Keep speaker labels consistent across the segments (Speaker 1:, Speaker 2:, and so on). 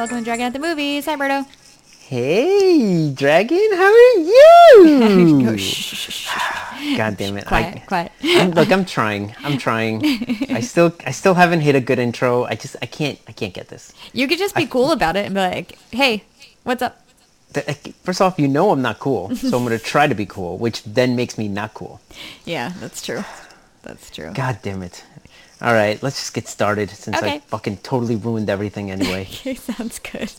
Speaker 1: Welcome to Dragon at the Movies. Hi, Berto.
Speaker 2: Hey, Dragon, how are you?
Speaker 1: Go, shh, shh, shh.
Speaker 2: God damn it!
Speaker 1: Quiet,
Speaker 2: I,
Speaker 1: quiet.
Speaker 2: I'm, look, I'm trying. I'm trying. I still, I still haven't hit a good intro. I just, I can't, I can't get this.
Speaker 1: You could just be cool about it and be like, hey, what's up?
Speaker 2: First off, you know I'm not cool, so I'm gonna try to be cool, which then makes me not cool.
Speaker 1: Yeah, that's true. That's true.
Speaker 2: God damn it! All right, let's just get started since
Speaker 1: Okay.
Speaker 2: I fucking totally ruined everything anyway.
Speaker 1: Okay, sounds good.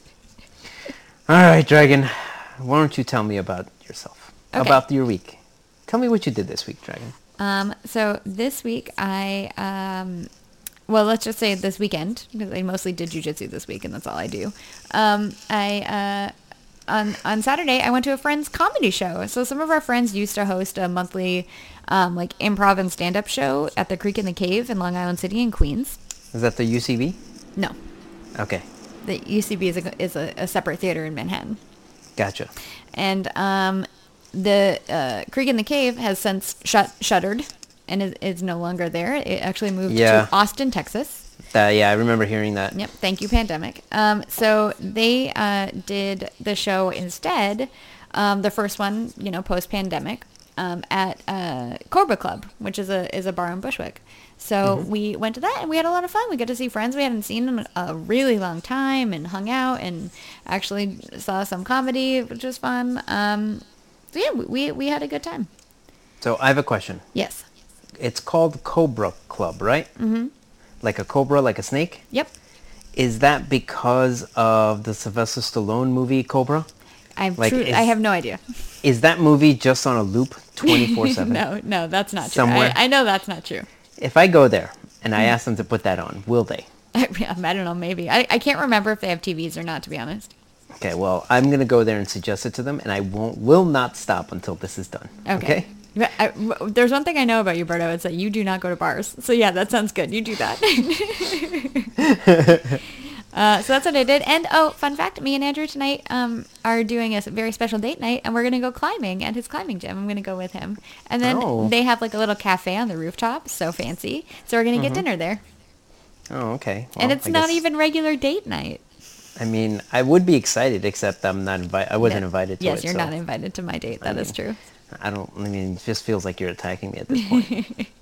Speaker 2: All right, Dragon, why don't you tell me about yourself?
Speaker 1: Okay.
Speaker 2: About your week. Tell me what you did this week, Dragon.
Speaker 1: Um, so this week I, um, well, let's just say this weekend because I mostly did jujitsu this week and that's all I do. Um, I, uh, on, on Saturday I went to a friend's comedy show. So some of our friends used to host a monthly, um, like improv and stand-up show at the Creek in the Cave in Long Island City in Queens.
Speaker 2: Is that the UCB?
Speaker 1: No,
Speaker 2: Okay,
Speaker 1: the UCB is a, is a, a separate theater in Manhattan.
Speaker 2: gotcha.
Speaker 1: and um, the uh, Creek in the Cave has since shut shuttered and is, is no longer there. It actually moved
Speaker 2: Yeah.
Speaker 1: to Austin, Texas.
Speaker 2: Uh, yeah, I remember hearing that.
Speaker 1: Yep. Thank you, pandemic. Um, so they uh, did the show instead, um, the first one, you know, post pandemic, um, at uh, Cobra Club, which is a is a bar in Bushwick. So we went to that and we had a lot of fun. We got to see friends we hadn't seen in a really long time and hung out and actually saw some comedy, which was fun. Um, so yeah, we, we we had a good time.
Speaker 2: So I have a question.
Speaker 1: Yes.
Speaker 2: It's called Cobra Club, right? Mm-hmm. Like a cobra, like a snake?
Speaker 1: Yep.
Speaker 2: Is that because of the Sylvester Stallone movie Cobra?
Speaker 1: I'm
Speaker 2: Like,
Speaker 1: true.
Speaker 2: is-
Speaker 1: I have no idea.
Speaker 2: Is that movie just on a loop 24/7?
Speaker 1: no, no, that's not true.
Speaker 2: Somewhere.
Speaker 1: I, I know that's not true.
Speaker 2: If I go there and
Speaker 1: Hmm.
Speaker 2: I ask them to put that on, will they?
Speaker 1: I, I don't know. Maybe I, I can't remember if they have TVs or not. To be honest.
Speaker 2: Okay, well, I'm going to go there and suggest it to them and I won't will not stop until this is done.
Speaker 1: Okay. But I, w- there's one thing I know about you, Berto. It's that you do not go to bars. So yeah, that sounds good. You do that. uh, so that's what I did. And oh, fun fact: me and Andrew tonight um, are doing a very special date night, and we're gonna go climbing at his climbing gym. I'm gonna go with him, and then
Speaker 2: Oh.
Speaker 1: they have like a little cafe on the rooftop, so fancy. So we're gonna get dinner there,
Speaker 2: Oh, okay.
Speaker 1: and it's
Speaker 2: I
Speaker 1: not
Speaker 2: guess-
Speaker 1: even regular date night.
Speaker 2: I mean, I would be excited except I'm not invited. I wasn't
Speaker 1: That-
Speaker 2: invited to
Speaker 1: yes,
Speaker 2: it.
Speaker 1: you're
Speaker 2: so
Speaker 1: not invited to my date. That is true.
Speaker 2: I don't I mean, it just feels like you're attacking me at this point.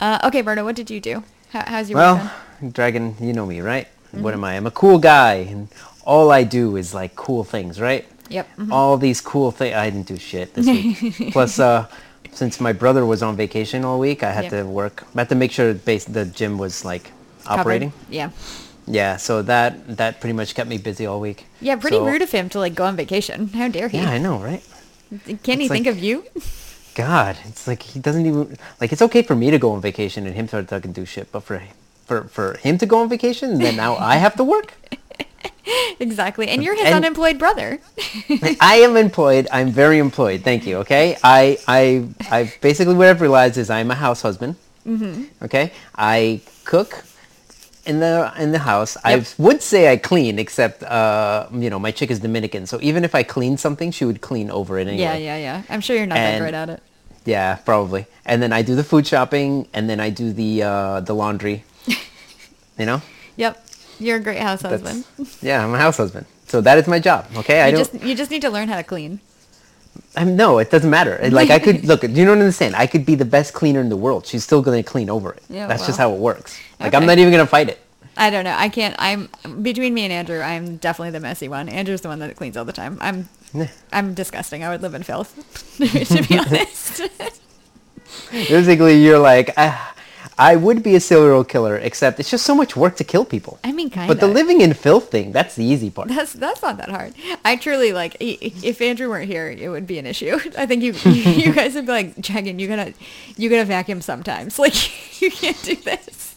Speaker 1: Uh, okay, Berto, what did you do? How, how's your
Speaker 2: Well? Dragon, you know me, right?
Speaker 1: Mm-hmm.
Speaker 2: What am I? I'm a cool guy, and all I do is like cool things, right?
Speaker 1: Yep, mhm.
Speaker 2: All these cool things. I didn't do shit this week. Plus, uh, since my brother was on vacation all week, I had
Speaker 1: Yep.
Speaker 2: to work. I had to make sure base, the gym was like
Speaker 1: Covered?
Speaker 2: operating.
Speaker 1: Yeah.
Speaker 2: Yeah, so that that pretty much kept me busy all week.
Speaker 1: Yeah, pretty
Speaker 2: So-
Speaker 1: rude of him to like go on vacation. How dare he?
Speaker 2: Yeah, I know, right?
Speaker 1: Can he
Speaker 2: It's
Speaker 1: think of you?
Speaker 2: God, it's like he doesn't even like. It's okay for me to go on vacation and him to fucking do shit, but for for for him to go on vacation then now I have to work.
Speaker 1: exactly. And you're his
Speaker 2: And-
Speaker 1: unemployed brother.
Speaker 2: I am employed. I'm very employed. Thank you. Okay. I I I basically what I've realized is I'm a house husband. Mm-hmm. Okay. I cook in the in the house. I would say I clean, except uh you know my chick is Dominican, so even if I clean something, she would clean over it anyway.
Speaker 1: Yeah, yeah, yeah. I'm sure you're not that great at it.
Speaker 2: Yeah, probably. And then I do the food shopping, and then I do the uh the laundry. you know.
Speaker 1: Yep. You're a great house
Speaker 2: That's-
Speaker 1: husband.
Speaker 2: Yeah, I'm a house husband. So that is my job. Okay. I
Speaker 1: You
Speaker 2: don't.
Speaker 1: just you just need to learn how to clean.
Speaker 2: I'm, no, it doesn't matter. Like I could look. Do you don't understand. I could be the best cleaner in the world. She's still gonna clean over it.
Speaker 1: Yeah,
Speaker 2: That's just how it works. Like I'm not even gonna fight it.
Speaker 1: I don't know. I can't. I'm between me and Andrew. I'm definitely the messy one. Andrew's the one that cleans all the time. I'm I'm disgusting. I would live in filth, to be honest.
Speaker 2: Basically, you're like, ah, I would be a serial killer, except it's just so much work to kill people.
Speaker 1: I mean, kind of.
Speaker 2: But the living in filth thing, that's the easy part.
Speaker 1: That's that's not that hard. I truly like. If Andrew weren't here, it would be an issue. I think you you guys would be like, Dragon, you gotta you gotta vacuum sometimes. Like you can't do this.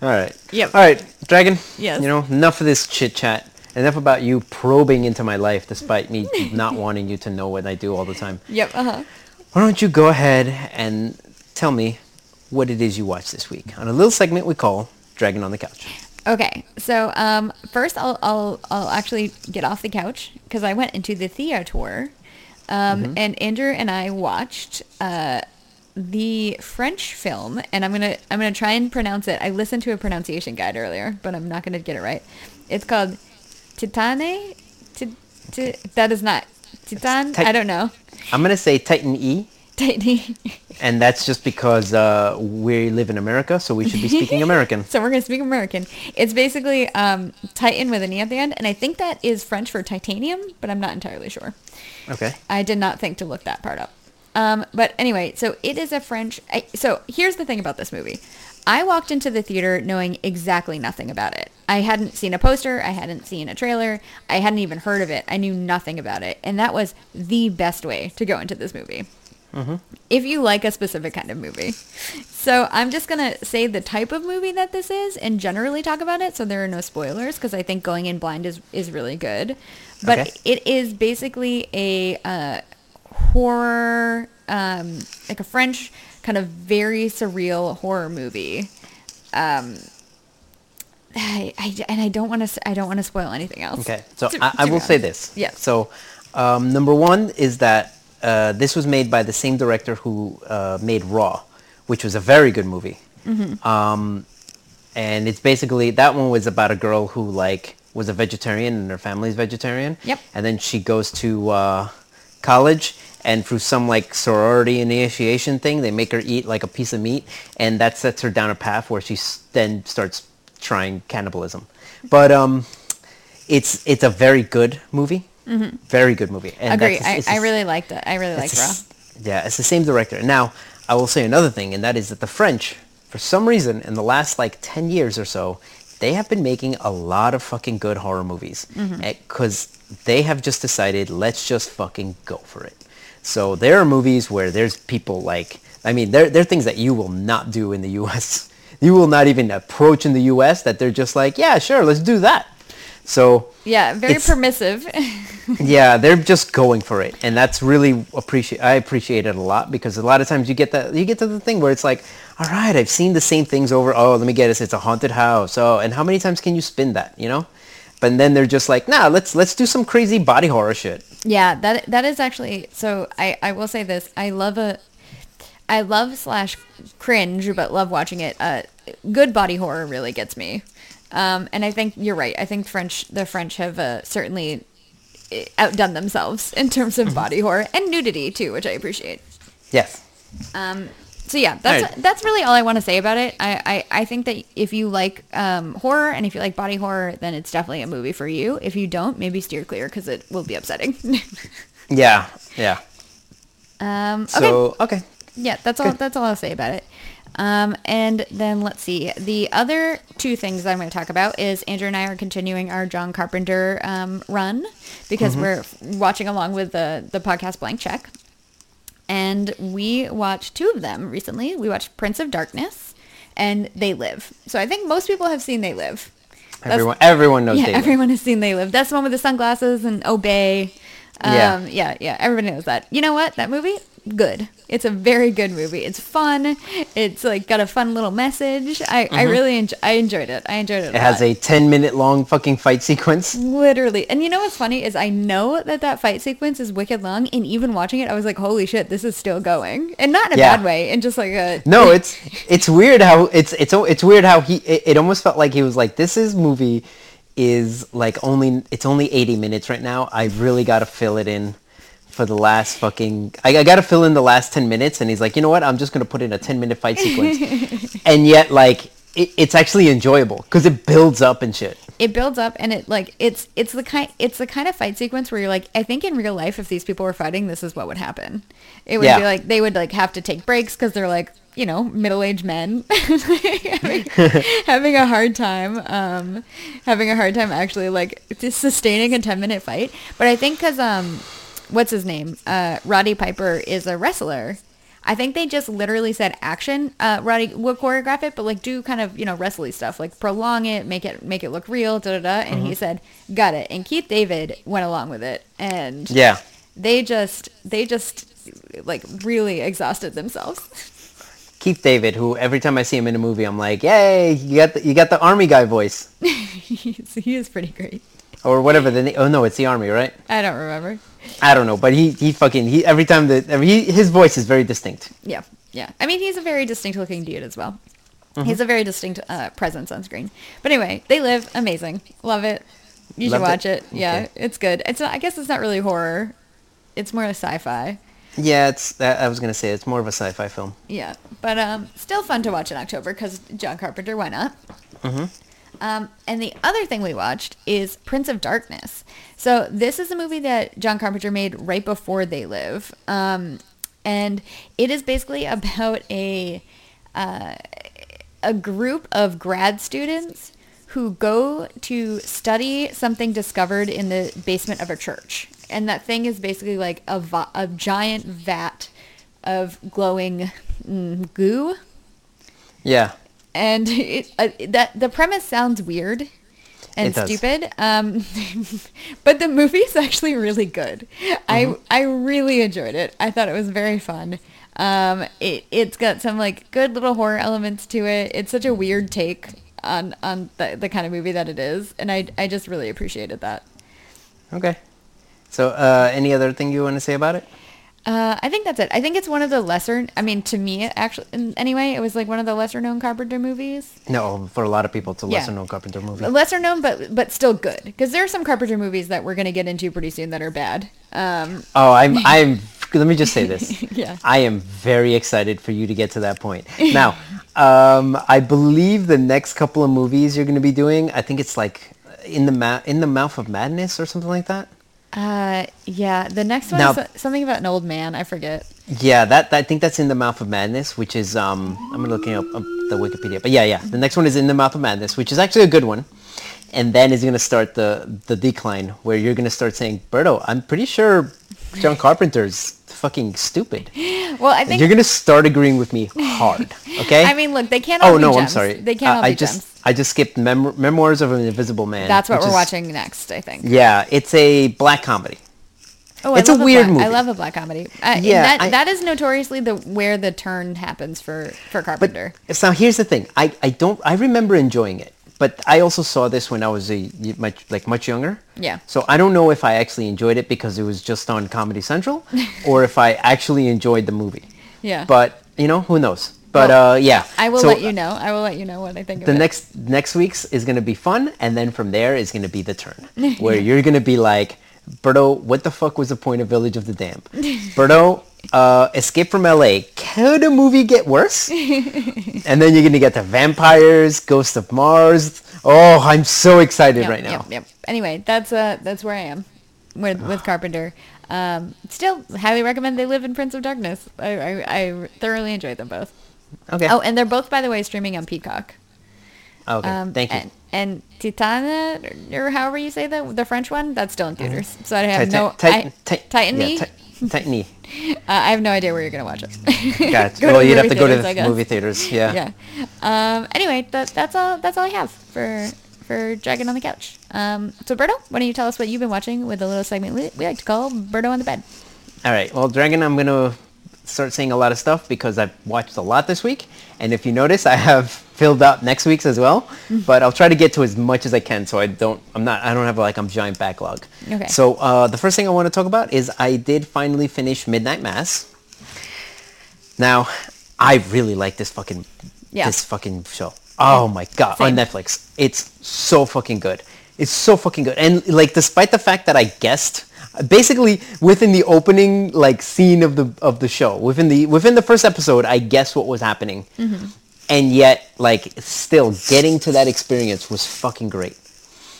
Speaker 2: All right.
Speaker 1: Yep.
Speaker 2: All right, Dragon.
Speaker 1: Yes.
Speaker 2: You know, enough of this chit chat. Enough about you probing into my life, despite me not wanting you to know what I do all the time.
Speaker 1: Yep. Uh huh.
Speaker 2: Why don't you go ahead and tell me what it is you watched this week on a little segment we call Dragon on the Couch.
Speaker 1: Okay, so um, first I'll, I'll I'll actually get off the couch because I went into the theater, um,
Speaker 2: Mm-hmm.
Speaker 1: and Andrew and I watched uh, the French film, and I'm gonna I'm gonna try and pronounce it. I listened to a pronunciation guide earlier, but I'm not gonna get it right. It's called Titane. Ti- ti- that is not Titan.
Speaker 2: Tit-
Speaker 1: I don't know.
Speaker 2: I'm gonna say Titan E,
Speaker 1: Titany.
Speaker 2: and that's just because uh, we live in America, so we should be speaking American.
Speaker 1: So we're gonna speak American. It's basically um, Titan with an e at the end, and I think that is French for titanium, but I'm not entirely sure.
Speaker 2: Okay.
Speaker 1: I did not think to look that part up. Um, but anyway, so it is a French. I, so here's the thing about this movie. I walked into the theater knowing exactly nothing about it. I hadn't seen a poster. I hadn't seen a trailer. I hadn't even heard of it. I knew nothing about it. And that was the best way to go into this movie. If you like a specific kind of movie. So I'm just going to say the type of movie that this is and generally talk about it so there are no spoilers because I think going in blind is, is really good. But
Speaker 2: Okay.
Speaker 1: it is basically a uh, horror, um, like a French kind of very surreal horror movie. Um, I, I, and I don't want to I don't want to spoil anything else.
Speaker 2: Okay, so
Speaker 1: to-
Speaker 2: I, I
Speaker 1: to
Speaker 2: will say this.
Speaker 1: Yeah.
Speaker 2: So, um, number one is that uh, this was made by the same director who uh, made Raw, which was a very good movie.
Speaker 1: Mm-hmm.
Speaker 2: Um, and it's basically that one was about a girl who like was a vegetarian and her family's vegetarian.
Speaker 1: Yep.
Speaker 2: And then she goes to uh, college and through some like sorority initiation thing, they make her eat like a piece of meat, and that sets her down a path where she s- then starts trying cannibalism. But um, it's it's a very good movie. Very good movie. And
Speaker 1: Agree.
Speaker 2: that's-
Speaker 1: I,
Speaker 2: it's
Speaker 1: I really liked it. I really liked
Speaker 2: it's
Speaker 1: Raw.
Speaker 2: Yeah, it's the same director. Now, I will say another thing, and that is that the French, for some reason, in the last like 10 years or so, they have been making a lot of fucking good horror movies.
Speaker 1: Mm-hmm.
Speaker 2: Because they have just decided, let's just fucking go for it. So there are movies where there's people like, I mean, there, there are things that you will not do in the U.S. You will not even approach in the U.S. that they're just like, yeah, sure, let's do that. So
Speaker 1: Yeah, very permissive.
Speaker 2: yeah, they're just going for it, and that's really appreciate. I appreciate it a lot because a lot of times you get that you get to the thing where it's like, all right, I've seen the same things over. Oh, let me get this. It's a haunted house. Oh, and how many times can you spin that? You know, but then they're just like, nah, let's let's do some crazy body horror shit.
Speaker 1: Yeah, that that is actually so. I I will say this: I love a, I love slash cringe, but love watching it. Uh, good body horror really gets me, um, and I think you're right. I think French, the French have uh, certainly eh, outdone themselves in terms
Speaker 2: Mm-hmm.
Speaker 1: of body horror and nudity too, which I appreciate.
Speaker 2: Yes.
Speaker 1: Um, so yeah, that's
Speaker 2: Alright.
Speaker 1: that's really all I want to say about it. I, I, I think that if you like um, horror and if you like body horror, then it's definitely a movie for you. If you don't, maybe steer clear because it will be upsetting.
Speaker 2: Yeah. Yeah.
Speaker 1: um, okay.
Speaker 2: So okay.
Speaker 1: Yeah, that's all. That's all I'll say about it. Um, and then let's see. The other two things that I'm going to talk about is Andrew and I are continuing our John Carpenter um, run because we're watching along with the the podcast Blank Check, and we watched two of them recently. We watched Prince of Darkness and They Live. So I think most people have seen They Live. That's-
Speaker 2: Everyone everyone knows
Speaker 1: yeah, everyone has seen They Live. That's the one with the sunglasses and Obey. Um,
Speaker 2: Yeah.
Speaker 1: yeah, yeah. Everybody knows that. You know what? That movie, good. It's a very good movie. It's fun. It's like got a fun little message. I, I really enjoy, I enjoyed it. I enjoyed it.
Speaker 2: Mm-hmm. It has a 10 minute long fucking fight sequence.
Speaker 1: literally. And you know what's funny is I know that that fight sequence is wicked long, and even watching it, I was like, holy shit, this is still going, and not in a
Speaker 2: Yeah.
Speaker 1: bad way, and just like a
Speaker 2: No, it's it's weird how it's it's it's weird how he it, it almost felt like he was like this is movie is like only it's only 80 minutes right now. I really got to fill it in for the last fucking I, I got to fill in the last 10 minutes and he's like, "You know what? I'm just to put in a 10 minute fight sequence." and yet like it, it's actually enjoyable cuz it builds up and shit.
Speaker 1: it builds up and it like it's it's the kind it's the kind of fight sequence where you're like I think in real life if these people were fighting this is what would happen. It would
Speaker 2: Yeah.
Speaker 1: be like they would like have to take breaks because they're like you know middle-aged men having, having a hard time um having a hard time actually like just sustaining a 10 minute fight. But I think because um what's his name uh Roddy Piper is a wrestler. I think they just literally said action. Uh, Roddy will choreograph it, but like do kind of you know wrestly stuff, like prolong it, make it make it look real, da da da. And
Speaker 2: Mm-hmm.
Speaker 1: he said, "Got it." And Keith David went along with it, and
Speaker 2: Yeah.
Speaker 1: they just they just like really exhausted themselves.
Speaker 2: Keith David, who every time I see him in a movie, I'm like, "Yay, you got the, you got the army guy voice."
Speaker 1: He is pretty great.
Speaker 2: Or whatever the na- Oh no, it's the army, right?
Speaker 1: I don't remember.
Speaker 2: I don't know, but he he fucking he every time that he, his voice is very distinct.
Speaker 1: Yeah, Yeah. I mean, he's a very distinct looking dude as well. He's a very distinct uh, presence on screen. But anyway, They Live, amazing. Love it. You should watch
Speaker 2: it?
Speaker 1: it. Yeah,
Speaker 2: Okay.
Speaker 1: it's good. It's not, I guess it's not really horror. It's more a sci-fi.
Speaker 2: Yeah, it's. That, I was gonna say it's more of a sci-fi film.
Speaker 1: Yeah, but um, still fun to watch in October because John Carpenter. Why not? Um, and the other thing we watched is Prince of Darkness. So this is a movie that John Carpenter made right before They Live, um, and it is basically about a uh, a group of grad students who go to study something discovered in the basement of a church. And that thing is basically like a, va- a giant vat of glowing mm, goo.
Speaker 2: Yeah.
Speaker 1: And it, uh, that the premise sounds weird and stupid, um, but the movie's actually really good. I
Speaker 2: Mm-hmm.
Speaker 1: I really enjoyed it. I thought it was very fun. Um, it it's got some like good little horror elements to it. It's such a weird take on on the, the kind of movie that it is, and I I just really appreciated that.
Speaker 2: Okay. So, uh, any other thing you want to say about it?
Speaker 1: Uh, I think that's it. I think it's one of the lesser. I mean, to me, actually, anyway, it was like one of the lesser known Carpenter movies.
Speaker 2: No, for a lot of people, it's a lesser known Carpenter movie.
Speaker 1: lesser known but but still good because there are some carpenter movies that we're going to get into pretty soon that are bad um
Speaker 2: Oh, I'm. I'm. Let me just say this.
Speaker 1: Yeah.
Speaker 2: I am very excited for you to get to that point. Now, um, I believe the next couple of movies you're going to be doing. I think it's like in the ma- in the mouth of madness or something like that.
Speaker 1: Uh yeah the next one
Speaker 2: Now-
Speaker 1: is something about an old man i forget
Speaker 2: Yeah, that I think that's in the mouth of madness, which is um. I'm looking up, up the Wikipedia, but yeah, yeah. The next one is in the mouth of madness, which is actually a good one. And then is going to start the the decline where you're going to start saying, Berto, I'm pretty sure John Carpenter's fucking stupid.
Speaker 1: well i think
Speaker 2: You're gonna start agreeing with me hard, okay?
Speaker 1: i mean look they can't all
Speaker 2: oh no, I'm sorry.
Speaker 1: they can't
Speaker 2: Uh,
Speaker 1: all
Speaker 2: I
Speaker 1: be
Speaker 2: just
Speaker 1: gems
Speaker 2: I just skipped Mem- Memoirs of an Invisible Man.
Speaker 1: that's what we're
Speaker 2: is-
Speaker 1: watching next i think
Speaker 2: Yeah, it's a black comedy.
Speaker 1: oh
Speaker 2: it's a
Speaker 1: love
Speaker 2: weird
Speaker 1: black, i love a black comedy uh,
Speaker 2: Yeah,
Speaker 1: that
Speaker 2: I-
Speaker 1: that is notoriously the where the turn happens for for carpenter But,
Speaker 2: So here's the thing. I, I don't I remember enjoying it, but I also saw this when I was a much like much younger.
Speaker 1: Yeah.
Speaker 2: So I don't know if I actually enjoyed it because it was just on Comedy Central, or if I actually enjoyed the movie.
Speaker 1: Yeah.
Speaker 2: But you know who knows. But
Speaker 1: Well,
Speaker 2: uh, yeah.
Speaker 1: i will
Speaker 2: So,
Speaker 1: let you know i will let you know what i think of
Speaker 2: the
Speaker 1: it.
Speaker 2: next next week's is gonna be fun, and then from there is gonna be the turn, where you're gonna be like, Berto, what the fuck was the point of Village of the Damned? Berto, uh, Escape from L.A. Could a movie get worse? and then you're gonna get the vampires, Ghost of Mars. Oh, I'm so excited
Speaker 1: Yep,
Speaker 2: right now.
Speaker 1: Yep, yep. Anyway, that's uh that's where I am with with Carpenter. Um, still highly recommend They Live in Prince of Darkness. I, I, I thoroughly enjoyed them both.
Speaker 2: Okay.
Speaker 1: Oh, and they're both by the way streaming on Peacock.
Speaker 2: okay.
Speaker 1: Um,
Speaker 2: Thank you.
Speaker 1: And, and Titana, or however you say the the French one, that's still in theaters. So I have
Speaker 2: Titan-
Speaker 1: no
Speaker 2: Titan-
Speaker 1: I,
Speaker 2: Ti-
Speaker 1: Titan
Speaker 2: yeah. Titan.
Speaker 1: uh, I have no idea where you're gonna watch it.
Speaker 2: Gotcha. Well, you'd have to go to the movie theaters. Yeah.
Speaker 1: yeah. Um, anyway, that, that's all. That's all I have for for Dragon on the Couch. Um, so Berto, why don't you tell us what you've been watching with a little segment we, we like to call Berto on the bed.
Speaker 2: All right. Well, Dragon, I'm going to start saying a lot of stuff because I've watched a lot this week. And if you notice, I have filled out next week's as well. But I'll try to get to as much as I can so I don't, I'm not, I don't have like a giant backlog.
Speaker 1: Okay.
Speaker 2: So uh, the first thing I want to talk about is I did finally finish Midnight Mass. Now, I really like this fucking,
Speaker 1: Yeah.
Speaker 2: this fucking show. Oh my God.
Speaker 1: Same.
Speaker 2: On Netflix. It's so fucking good. It's so fucking good. And like, despite the fact that I guessed, basically within the opening like scene of the of the show, within the within the first episode, I guess what was happening,
Speaker 1: Mm-hmm.
Speaker 2: and yet like still getting to that experience was fucking great.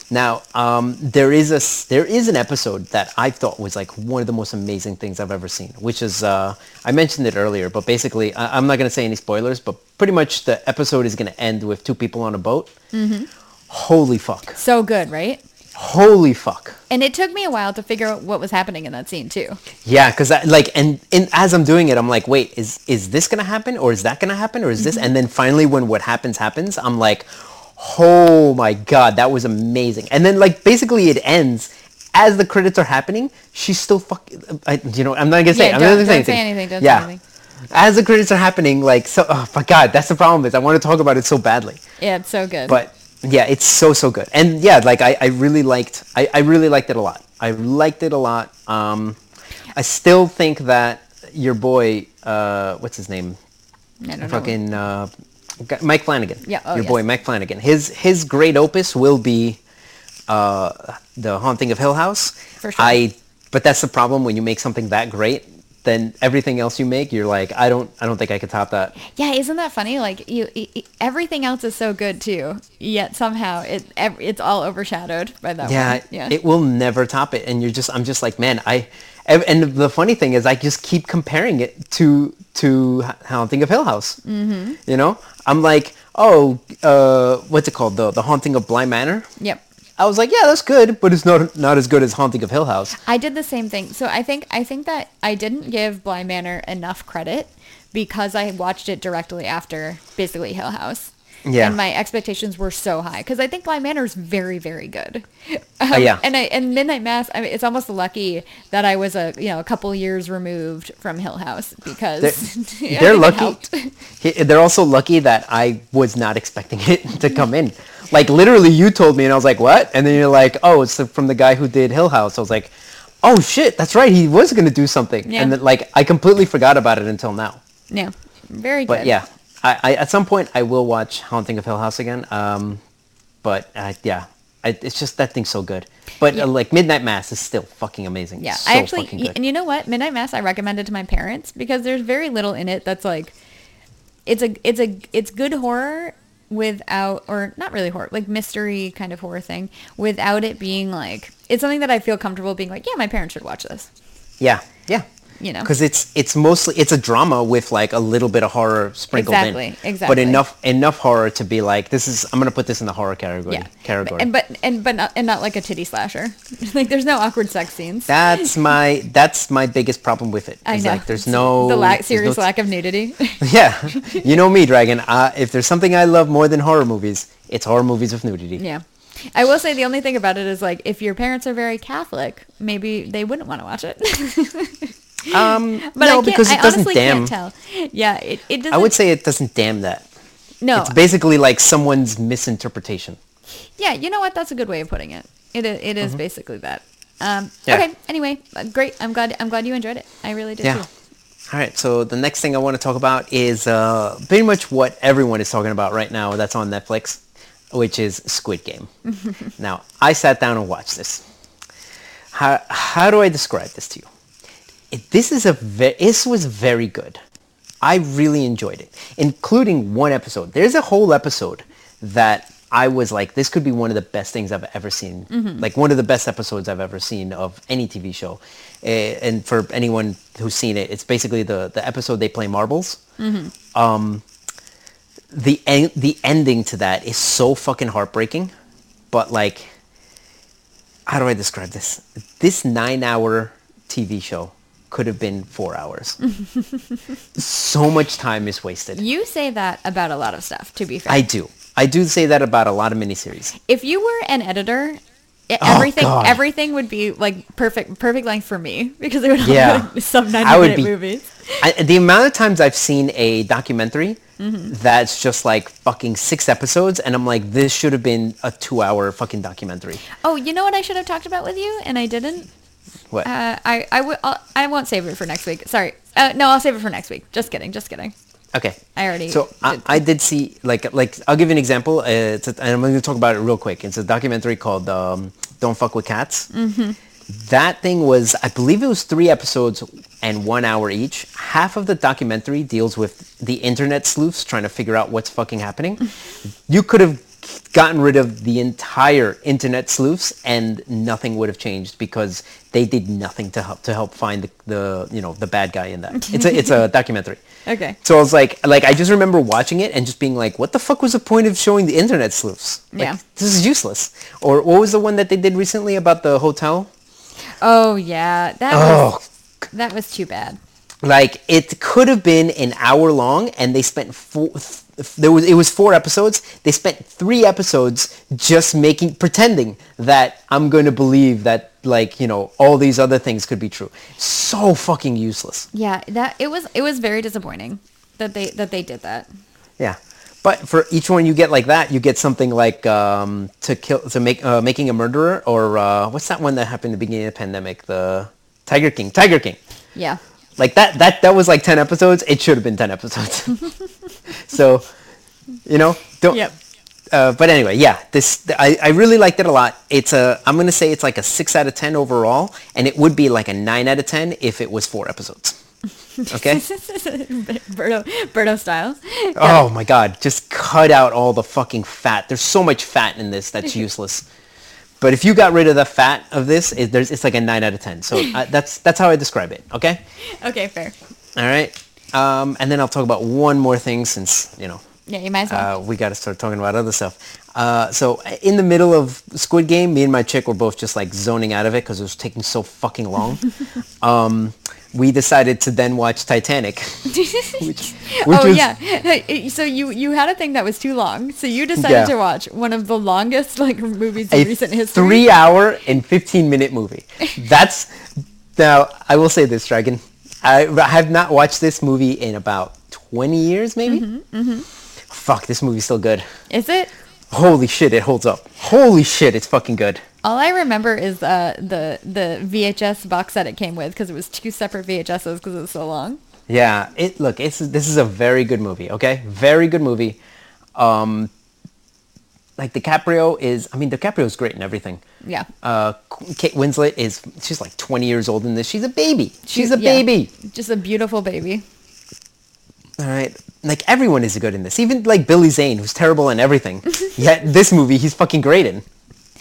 Speaker 2: Now, um, there is a there is an episode that I thought was like one of the most amazing things I've ever seen, which is uh, I mentioned it earlier, but basically I, I'm not gonna say any spoilers, but pretty much the episode is gonna end with two people on a boat.
Speaker 1: Mm-hmm.
Speaker 2: Holy fuck!
Speaker 1: So good, right?
Speaker 2: Holy fuck!
Speaker 1: And it took me a while to figure out what was happening in that scene too.
Speaker 2: Yeah, because like, and, and as I'm doing it, I'm like, wait, is is this gonna happen, or is that gonna happen, or is this? Mm-hmm. And then finally, when what happens happens, I'm like, oh my god, that was amazing. And then like, basically, it ends as the credits are happening. She's still fucking, you know, I'm not gonna say,
Speaker 1: Yeah,
Speaker 2: I'm
Speaker 1: don't-
Speaker 2: not gonna say
Speaker 1: say
Speaker 2: anything.
Speaker 1: anything, don't say
Speaker 2: yeah.
Speaker 1: anything.
Speaker 2: As the credits are happening, like, so, oh my god, that's the problem is I want to talk about it so badly.
Speaker 1: Yeah, it's so good.
Speaker 2: But yeah, it's so so good. And yeah, like I, I really liked I, I really liked it a lot. I liked it a lot. Um, I still think that your boy, uh, what's his name,
Speaker 1: I don't know.
Speaker 2: fucking uh, Mike Flanagan.
Speaker 1: Yeah, oh,
Speaker 2: your
Speaker 1: yes.
Speaker 2: boy Mike Flanagan. His his great opus will be uh, the Haunting of Hill House.
Speaker 1: For sure.
Speaker 2: I but that's the problem when you make something that great, then everything else you make, you're like, I don't I don't think I could top that.
Speaker 1: Yeah, isn't that funny? Like you, i- everything else is so good too, yet somehow it it's all overshadowed by that
Speaker 2: Yeah,
Speaker 1: one. Yeah,
Speaker 2: it will never top it, and you're just I'm just like, man, I. And and the funny thing is, I just keep comparing it to to Haunting of Hill House. Mm-hmm. You know, I'm like, oh, uh, what's it called? The the Haunting of Bly Manor.
Speaker 1: Yep.
Speaker 2: I was like, yeah, that's good, but it's not not as good as Haunting of Hill House.
Speaker 1: I did the same thing. So I think I think that I didn't give Bly Manor enough credit because I watched it directly after basically Hill House.
Speaker 2: Yeah.
Speaker 1: And my expectations were so high because I think Bly Manor is very, very good. Um,
Speaker 2: Uh, yeah.
Speaker 1: And I and Midnight Mass. I mean, it's almost lucky that I was a you know a couple years removed from Hill House because
Speaker 2: They're, they're lucky. They're also lucky that I was not expecting it to come in. Like literally, you told me, and I was like, "What?" And then you're like, "Oh, it's from the guy who did Hill House." I was like, "Oh shit, that's right. He was gonna do something."
Speaker 1: Yeah.
Speaker 2: And then, like, I completely forgot about it until now.
Speaker 1: Yeah, very
Speaker 2: But
Speaker 1: good.
Speaker 2: yeah, I, I at some point I will watch Haunting of Hill House again. Um, but uh, yeah, I, it's just that thing's so good. But
Speaker 1: Yeah.
Speaker 2: uh, like Midnight Mass is still fucking amazing.
Speaker 1: Yeah,
Speaker 2: so
Speaker 1: I actually,
Speaker 2: fucking
Speaker 1: y-
Speaker 2: good.
Speaker 1: and you know what, Midnight Mass, I recommended to my parents because there's very little in it that's like, it's a, it's a, it's good horror without, or not really horror, like mystery kind of horror thing, without it being like, it's something that I feel comfortable being like, yeah, my parents should watch this.
Speaker 2: Yeah, yeah.
Speaker 1: You know?
Speaker 2: because it's it's mostly it's a drama with like a little bit of horror sprinkled
Speaker 1: Exactly,
Speaker 2: in.
Speaker 1: exactly.
Speaker 2: But enough enough horror to be like this is I'm gonna put this in the horror category.
Speaker 1: Yeah,
Speaker 2: Category.
Speaker 1: and but and but not and not like a titty slasher. like there's no awkward sex scenes.
Speaker 2: that's my that's my biggest problem with it.
Speaker 1: I know.
Speaker 2: Like there's no
Speaker 1: the lack, serious
Speaker 2: no-
Speaker 1: lack of nudity.
Speaker 2: Yeah, you know me, Dragon. Uh, if there's something I love more than horror movies, it's horror movies with nudity.
Speaker 1: yeah. I will say the only thing about it is like if your parents are very Catholic, maybe they wouldn't want to watch it.
Speaker 2: Um,
Speaker 1: But
Speaker 2: no,
Speaker 1: I
Speaker 2: because it
Speaker 1: I
Speaker 2: doesn't damn.
Speaker 1: can't tell. Yeah, it, it doesn't.
Speaker 2: I would say it doesn't damn that.
Speaker 1: no.
Speaker 2: It's basically like someone's misinterpretation.
Speaker 1: yeah, you know what? That's a good way of putting it. It is, it is basically that. Um,
Speaker 2: Mm-hmm. Yeah.
Speaker 1: Okay. Anyway, uh, great. I'm glad. I'm glad you enjoyed it. I really did
Speaker 2: Yeah.
Speaker 1: too.
Speaker 2: All right. So the next thing I want to talk about is uh, pretty much what everyone is talking about right now. That's on Netflix, which is Squid Game. now, I sat down and watched this. How how do I describe this to you? It, this is a ve- this was very good. I really enjoyed it, including one episode. There's a whole episode that I was like, this could be one of the best things I've ever seen. Like one of the best episodes I've ever seen of any TV show. Eh, and for anyone who's seen it, it's basically the, the episode they play marbles. Um, the en- the ending to that is so fucking heartbreaking, but like, how do I describe this? This nine hour TV show could have been four hours. so much time is wasted.
Speaker 1: You say that about a lot of stuff. To be fair,
Speaker 2: I do. I do say that about a lot of miniseries.
Speaker 1: if you were an editor,
Speaker 2: Oh,
Speaker 1: everything
Speaker 2: God.
Speaker 1: everything would be like perfect perfect length for me because it would all
Speaker 2: Yeah.
Speaker 1: be some ninety
Speaker 2: I would
Speaker 1: minute
Speaker 2: be-
Speaker 1: movies.
Speaker 2: I, the amount of times I've seen a documentary
Speaker 1: Mm-hmm.
Speaker 2: that's just like fucking six episodes, and I'm like, this should have been a two-hour fucking documentary.
Speaker 1: Oh, you know what I should have talked about with you, and I didn't.
Speaker 2: What?
Speaker 1: Uh, I I will. I'll- I won't save it for next week. Sorry. Uh, no, I'll save it for next week. Just kidding. Just kidding.
Speaker 2: okay.
Speaker 1: I already
Speaker 2: So I,
Speaker 1: did.
Speaker 2: I did see like like I'll give you an example. Uh, it's a, and I'm going to talk about it real quick. It's a documentary called um, "Don't Fuck with Cats." Mm-hmm. That thing was, I believe it was three episodes and one hour each. Half of the documentary deals with the internet sleuths trying to figure out what's fucking happening. you could have gotten rid of the entire internet sleuths and nothing would have changed because they did nothing to help to help find the, the you know the bad guy in that. It's a it's a documentary.
Speaker 1: Okay.
Speaker 2: So I was like, like I just remember watching it and just being like, what the fuck was the point of showing the internet sleuths? Like,
Speaker 1: Yeah.
Speaker 2: This is useless. Or what was the one that they did recently about the hotel?
Speaker 1: Oh yeah, that
Speaker 2: Oh,
Speaker 1: was that was too bad.
Speaker 2: like it could have been an hour long and they spent four, there was, it was four episodes. They spent three episodes just making, pretending that I'm going to believe that like, you know, all these other things could be true. So fucking useless.
Speaker 1: Yeah, that it was it was very disappointing that they that they did that.
Speaker 2: Yeah. But for each one you get like that, you get something like um, to kill, to make, uh, making a murderer, or uh, what's that one that happened at the beginning of the pandemic? The Tiger King, Tiger King.
Speaker 1: Yeah.
Speaker 2: Like that that that was like 10 episodes. It should have been 10 episodes. so, you know, don't
Speaker 1: Yep.
Speaker 2: uh, but anyway, yeah, this I, I really liked it a lot. It's a I'm gonna say it's like a six out of ten overall, and it would be like a nine out of ten if it was four episodes. Okay.
Speaker 1: Berto, Berto style.
Speaker 2: oh my god, just cut out all the fucking fat. There's so much fat in this that's useless. But if you got rid of the fat of this, it, there's it's like a nine out of ten. So uh, that's that's how I describe it. Okay.
Speaker 1: Okay, fair.
Speaker 2: All right. Um, and then I'll talk about one more thing since you know
Speaker 1: Yeah, you might as well.
Speaker 2: uh, we got to start talking about other stuff. Uh, so in the middle of Squid Game, me and my chick were both just like zoning out of it because it was taking so fucking long. um, we decided to then watch Titanic, which, which
Speaker 1: oh
Speaker 2: was
Speaker 1: yeah. So you you had a thing that was too long. So you decided
Speaker 2: Yeah.
Speaker 1: to watch one of the longest like movies in
Speaker 2: a
Speaker 1: recent history.
Speaker 2: three-hour and fifteen-minute movie. That's now I will say this, Dragon. I, I have not watched this movie in about twenty years, maybe.
Speaker 1: Mm-hmm,
Speaker 2: Fuck, this movie's still good.
Speaker 1: Is it?
Speaker 2: Holy shit, it holds up. Holy shit, it's fucking good.
Speaker 1: All I remember is uh, the the VHS box set it came with because it was two separate VHSs because it was so long.
Speaker 2: Yeah, it look, it's this is a very good movie, okay? Very good movie. Um like DiCaprio is I mean DiCaprio is great in everything.
Speaker 1: Yeah.
Speaker 2: Uh Kate Winslet is she's like 20 years old in this. She's a baby. She's a
Speaker 1: Yeah.
Speaker 2: baby.
Speaker 1: Just a beautiful baby.
Speaker 2: All right. Like everyone is good in this. Even like Billy Zane who's terrible in everything. Yet this movie he's fucking great in.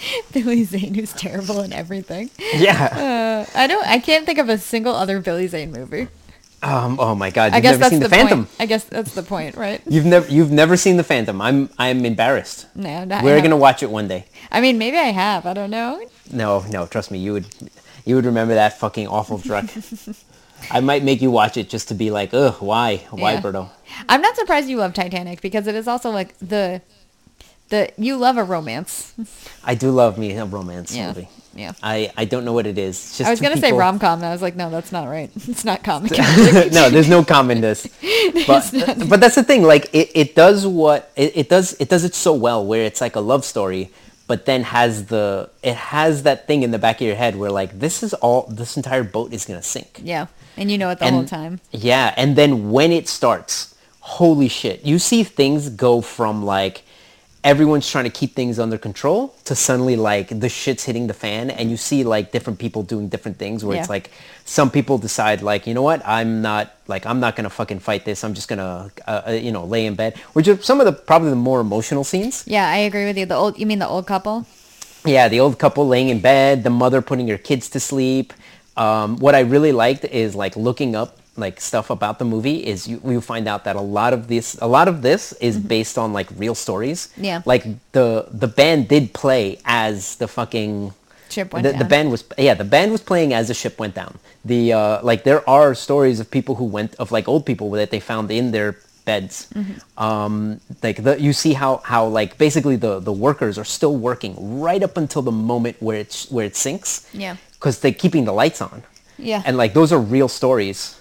Speaker 1: Billy Zane, who's terrible in everything.
Speaker 2: Yeah.
Speaker 1: Uh, I don't. I can't think of a single other Billy Zane movie.
Speaker 2: Um oh my god,
Speaker 1: I
Speaker 2: you've
Speaker 1: guess
Speaker 2: never
Speaker 1: that's
Speaker 2: seen
Speaker 1: the,
Speaker 2: The, Phantom.
Speaker 1: point. I guess that's the point, right?
Speaker 2: You've never you've never seen The Phantom. I'm I'm embarrassed.
Speaker 1: No, no, I
Speaker 2: We're going to watch it one day.
Speaker 1: I mean, maybe I have. I don't know.
Speaker 2: No, no, trust me, you would you would remember that fucking awful truck. I might make you watch it just to be like, ugh, why? Why,
Speaker 1: Yeah.
Speaker 2: Berto?
Speaker 1: I'm not surprised you love Titanic because it is also like the the you love a romance.
Speaker 2: I do love me a romance
Speaker 1: Yeah.
Speaker 2: movie.
Speaker 1: Yeah.
Speaker 2: I, I don't know what it is. Just
Speaker 1: I was gonna say rom com, and I was like, no, that's not right. It's not comic.
Speaker 2: no, there's no com in this. But but that's the thing. Like it, it does what it, it does. It does it so well where it's like a love story, but then has the it has that thing in the back of your head where like this is all this entire boat is gonna sink.
Speaker 1: yeah, and you know it the
Speaker 2: And-
Speaker 1: whole time.
Speaker 2: Yeah, and then when it starts, holy shit. You see things go from like everyone's trying to keep things under control to suddenly like the shit's hitting the fan and you see like different people doing different things where it's like some people decide like, you know what? I'm not like I'm not going to fucking fight this. I'm just going to uh, uh, you know, lay in bed. Which are some of the probably the more emotional scenes.
Speaker 1: Yeah, I agree with you. The old, you mean the old couple?
Speaker 2: Yeah, the old couple laying in bed, the mother putting her kids to sleep. Um, what I really liked is like looking up like stuff about the movie is you, you find out that a lot of this a lot of this is based on like real stories.
Speaker 1: Yeah.
Speaker 2: Like the the band did play as the fucking
Speaker 1: Ship went
Speaker 2: the,
Speaker 1: down.
Speaker 2: the band was yeah the band was playing as the ship went down. The uh, like there are stories of people who went of like old people that they found in their beds.
Speaker 1: Mm-hmm.
Speaker 2: Um, like the, you see how how like basically the the workers are still working right up until the moment where it's where it sinks.
Speaker 1: Yeah.
Speaker 2: Because they're keeping the lights on.
Speaker 1: Yeah.
Speaker 2: And like those are real stories.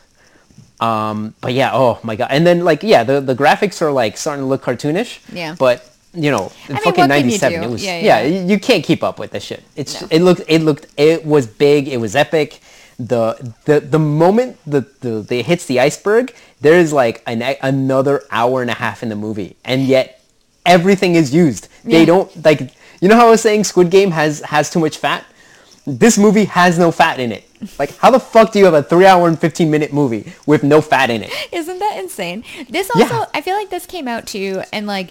Speaker 2: Um, but yeah, oh my god. And then like yeah, the the graphics are like starting to look cartoonish.
Speaker 1: Yeah.
Speaker 2: But you know, in
Speaker 1: mean,
Speaker 2: fucking
Speaker 1: what can you
Speaker 2: '97,
Speaker 1: do?
Speaker 2: it was
Speaker 1: Yeah,
Speaker 2: yeah,
Speaker 1: yeah.
Speaker 2: you can't keep up with this shit. It's
Speaker 1: No.
Speaker 2: it looked it looked it was big. It was epic. The the the moment the the, the it hits the iceberg, there is like an another hour and a half in the movie, and yet everything is used. They
Speaker 1: Yeah.
Speaker 2: don't like you know how I was saying Squid Game has has too much fat. This movie has no fat in it. Like how the fuck do you have a three hour and fifteen minute movie with no fat in it?
Speaker 1: Isn't that insane? This also,
Speaker 2: Yeah.
Speaker 1: I feel like this came out too, and like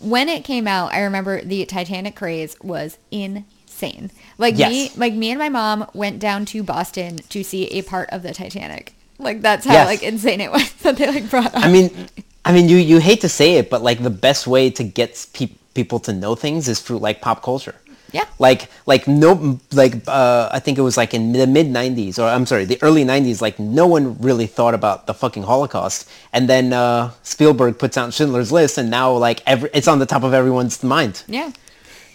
Speaker 1: when it came out, I remember the Titanic craze was insane. Like me, like me and my mom went down to Boston to see a part of the Titanic. Like that's how
Speaker 2: Yes.
Speaker 1: like insane it was that they like brought up.
Speaker 2: I mean, I mean, you you hate to say it, but like the best way to get pe- people to know things is through like pop culture.
Speaker 1: Yeah.
Speaker 2: Like like no like uh, I think it was like in the mid '90s or I'm sorry, the early '90s. Like no one really thought about the fucking Holocaust, and then uh, Spielberg puts out Schindler's List, and now like every it's on the top of everyone's mind.
Speaker 1: yeah.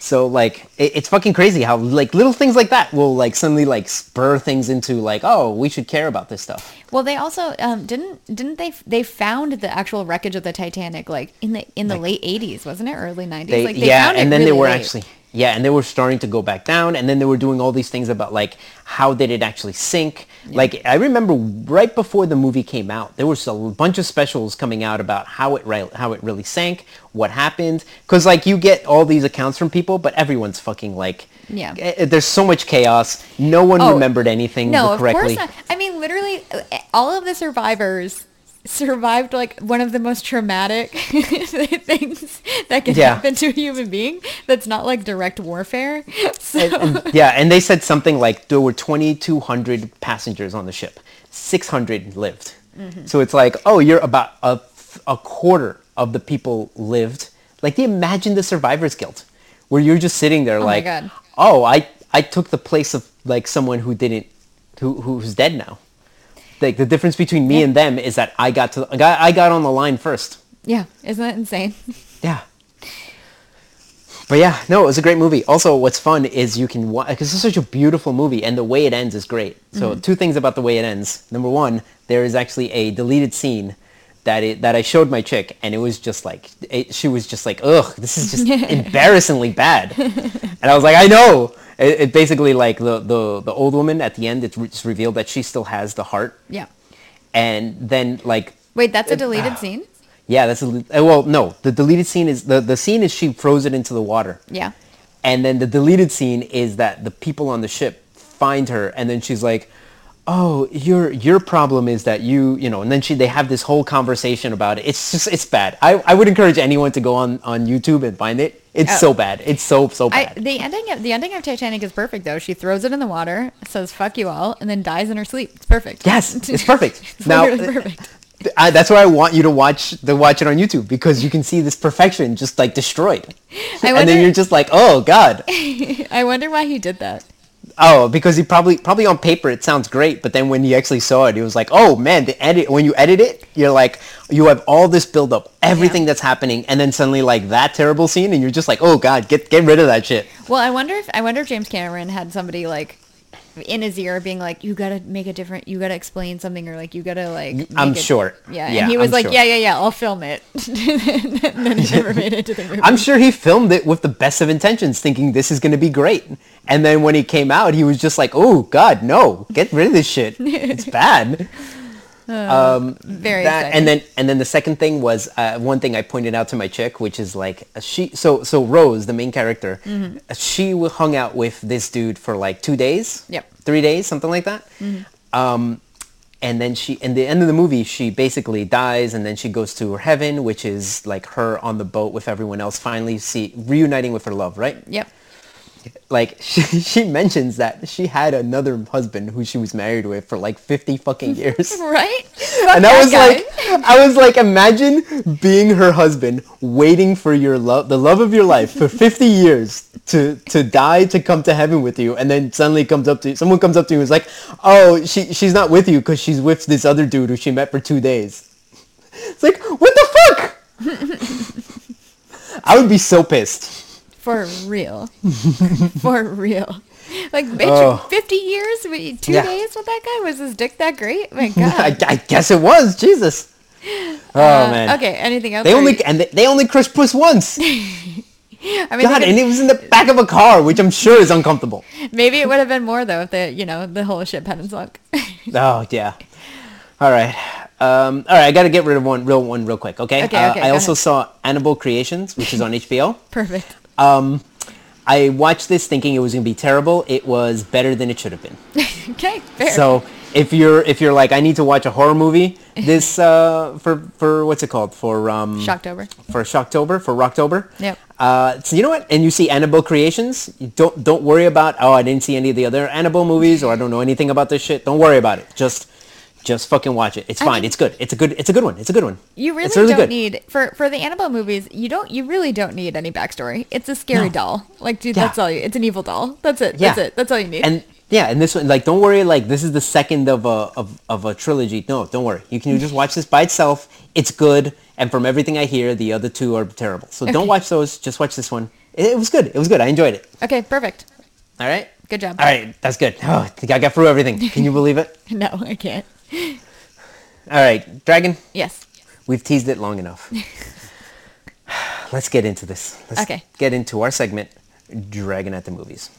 Speaker 2: So like it, it's fucking crazy how like little things like that will like suddenly like spur things into like oh we should care about this stuff.
Speaker 1: Well, they also um, didn't didn't they they found the actual wreckage of the Titanic like in the in the late '80s, wasn't it? Early '90s.
Speaker 2: They,
Speaker 1: like
Speaker 2: yeah,
Speaker 1: found it
Speaker 2: and then they were
Speaker 1: late.
Speaker 2: actually Yeah, and they were starting to go back down, and then they were doing all these things about like how did it actually sink. Like I remember right before the movie came out, there was a bunch of specials coming out about how it re- how it really sank, what happened, because like you get all these accounts from people, but everyone's fucking like.
Speaker 1: Yeah.
Speaker 2: eh, There's so much chaos. No one
Speaker 1: Oh,
Speaker 2: remembered anything
Speaker 1: No,
Speaker 2: correctly.
Speaker 1: of course not. I mean, literally, uh, all of the survivors survived like one of the most traumatic things that can
Speaker 2: Yeah.
Speaker 1: happen to a human being. That's not like direct warfare. So,
Speaker 2: And- and- yeah, and they said something like there were 2,200 passengers on the ship. 600 lived.
Speaker 1: Mm-hmm.
Speaker 2: So it's like, oh, you're about a, a quarter of the people lived. Like, they imagine the survivor's guilt, where you're just sitting there
Speaker 1: my
Speaker 2: like, oh, I, I took the place of like someone who didn't, who, who's dead now. Like the difference between me and them is that I got to, I got, I got on the line first.
Speaker 1: yeah, isn't that insane?
Speaker 2: Yeah. But yeah, no, it was a great movie. Also, what's fun is you can watch because it's such a beautiful movie, and the way it ends is great. So, mm-hmm. two things about the way it ends. Number one, there is actually a deleted scene that it, that I showed my chick, and it was just like it, she was just like, "Ugh, this is just embarrassingly bad," and I was like, "I know." It, it basically like the, the the old woman at the end. It's, re- it's revealed that she still has the heart,
Speaker 1: Yeah.
Speaker 2: and then like
Speaker 1: Wait, that's a deleted scene?
Speaker 2: yeah, that's a, uh, well, no. The deleted scene is the the scene is she throws it into the water,
Speaker 1: Yeah.
Speaker 2: and then the deleted scene is that the people on the ship find her, and then she's like, "Oh, your your problem is that you you know," and then she they have this whole conversation about it. It's just it's bad. I, I would encourage anyone to go on on YouTube and find it. It's
Speaker 1: Oh.
Speaker 2: so bad. It's so so
Speaker 1: I,
Speaker 2: bad.
Speaker 1: the ending of the ending of Titanic is perfect though. She throws it in the water, says "fuck you all," and then dies in her sleep. It's perfect.
Speaker 2: yes, it's perfect.
Speaker 1: It's
Speaker 2: now,
Speaker 1: perfect.
Speaker 2: I, that's why I want you to watch the watch it on YouTube because you can see this perfection just like destroyed,
Speaker 1: I
Speaker 2: and then you're just like, oh god.
Speaker 1: I wonder why he did that.
Speaker 2: Oh, because he probably probably on paper it sounds great, but then when he actually saw it, he was like, "Oh man, the edit when you edit it, you're like you have all this build up, everything
Speaker 1: Yeah.
Speaker 2: that's happening, and then suddenly like that terrible scene, and you're just like, oh god, get get rid of that shit."
Speaker 1: Well, I wonder if I wonder if James Cameron had somebody like in his ear being like, "You gotta make a different. You gotta explain something, or like you gotta like."
Speaker 2: I'm
Speaker 1: it-"
Speaker 2: sure.
Speaker 1: Yeah,
Speaker 2: Yeah,
Speaker 1: and he was
Speaker 2: I'm
Speaker 1: like,
Speaker 2: sure.
Speaker 1: "Yeah, yeah, yeah, I'll film it." and then he never made it to the movie.
Speaker 2: I'm sure he filmed it with the best of intentions, thinking this is going to be great, and then when he came out, he was just like, "Oh god, no, get rid of this shit. It's bad."
Speaker 1: Very
Speaker 2: that
Speaker 1: exciting.
Speaker 2: and then and then the second thing was uh, one thing I pointed out to my chick, which is like she so so Rose, the main character,
Speaker 1: Mm-hmm.
Speaker 2: she hung out with this dude for like two days,
Speaker 1: Yep. Mm-hmm.
Speaker 2: three days, something like that. Um, and then she, in the end of the movie, she basically dies, and then she goes to her heaven, which is like her on the boat with everyone else, finally see reuniting with her love, right?
Speaker 1: Yep.
Speaker 2: Like she, she mentions that she had another husband who she was married with for like 50 fucking years
Speaker 1: Right?
Speaker 2: and I
Speaker 1: that
Speaker 2: was
Speaker 1: guy.
Speaker 2: like, I was like, imagine being her husband, waiting for your love, the love of your life, for 50 years to to die to come to heaven with you, and then suddenly comes up to you, someone comes up to you and is like, oh, she she's not with you because she's with this other dude who she met for two days. It's like, what the fuck? I would be so pissed.
Speaker 1: For real. For real. Like, bitch,
Speaker 2: Oh.
Speaker 1: 50 years? Wait, Two
Speaker 2: Yeah.
Speaker 1: days with that guy? Was his dick that great? My God.
Speaker 2: I guess it was Jesus. Oh
Speaker 1: Uh,
Speaker 2: man.
Speaker 1: Okay, anything else?
Speaker 2: They only
Speaker 1: you-
Speaker 2: and they, they only crushed puss once.
Speaker 1: I mean,
Speaker 2: God, and it was in the back of a car, which I'm sure is uncomfortable.
Speaker 1: maybe it would have been more, though, if the, you know, the whole ship hadn't sunk.
Speaker 2: Oh yeah. All right. Um, all right. I got to get rid of one real one real quick. Okay.
Speaker 1: Okay,
Speaker 2: Uh,
Speaker 1: okay,
Speaker 2: I also
Speaker 1: ahead.
Speaker 2: saw Annabelle Creations, which is on HBO.
Speaker 1: Perfect.
Speaker 2: Um, I watched this thinking it was gonna be terrible. It was better than it should have been.
Speaker 1: Okay, fair.
Speaker 2: So if you're if you're like I need to watch a horror movie, this uh, for for what's it called for um
Speaker 1: Shocktober.
Speaker 2: for Shocktober for Rocktober.
Speaker 1: Yep.
Speaker 2: Uh, so you know what? And you see Annabelle Creations. You don't don't worry about oh I didn't see any of the other Annabelle movies or I don't know anything about this shit. Don't worry about it. Just just fucking watch it. It's
Speaker 1: I
Speaker 2: fine.
Speaker 1: mean-
Speaker 2: it's good. It's a good. It's a good one. It's a good one.
Speaker 1: You really,
Speaker 2: really
Speaker 1: don't
Speaker 2: good.
Speaker 1: need for for the Annabelle movies. You don't. You really don't need any backstory. It's a scary
Speaker 2: No.
Speaker 1: doll. Like, dude,
Speaker 2: Yeah.
Speaker 1: that's all you. It's an evil doll. That's it.
Speaker 2: Yeah.
Speaker 1: That's it. That's all you need.
Speaker 2: And yeah, and this one like don't worry like this is the second of a of, of a trilogy. No, don't worry. You can just watch this by itself. It's good. And from everything I hear, the other two are terrible. So
Speaker 1: Okay.
Speaker 2: don't watch those. Just watch this one. It, it was good. It was good. I enjoyed it.
Speaker 1: okay, perfect.
Speaker 2: All right.
Speaker 1: Good job.
Speaker 2: All right. That's good. Oh, I think I got through everything. Can you believe it?
Speaker 1: No, I can't.
Speaker 2: All right, Dragon.
Speaker 1: Yes.
Speaker 2: We've teased it long enough. Let's get into this. Let's
Speaker 1: Okay.
Speaker 2: get into our segment, Dragon at the movies.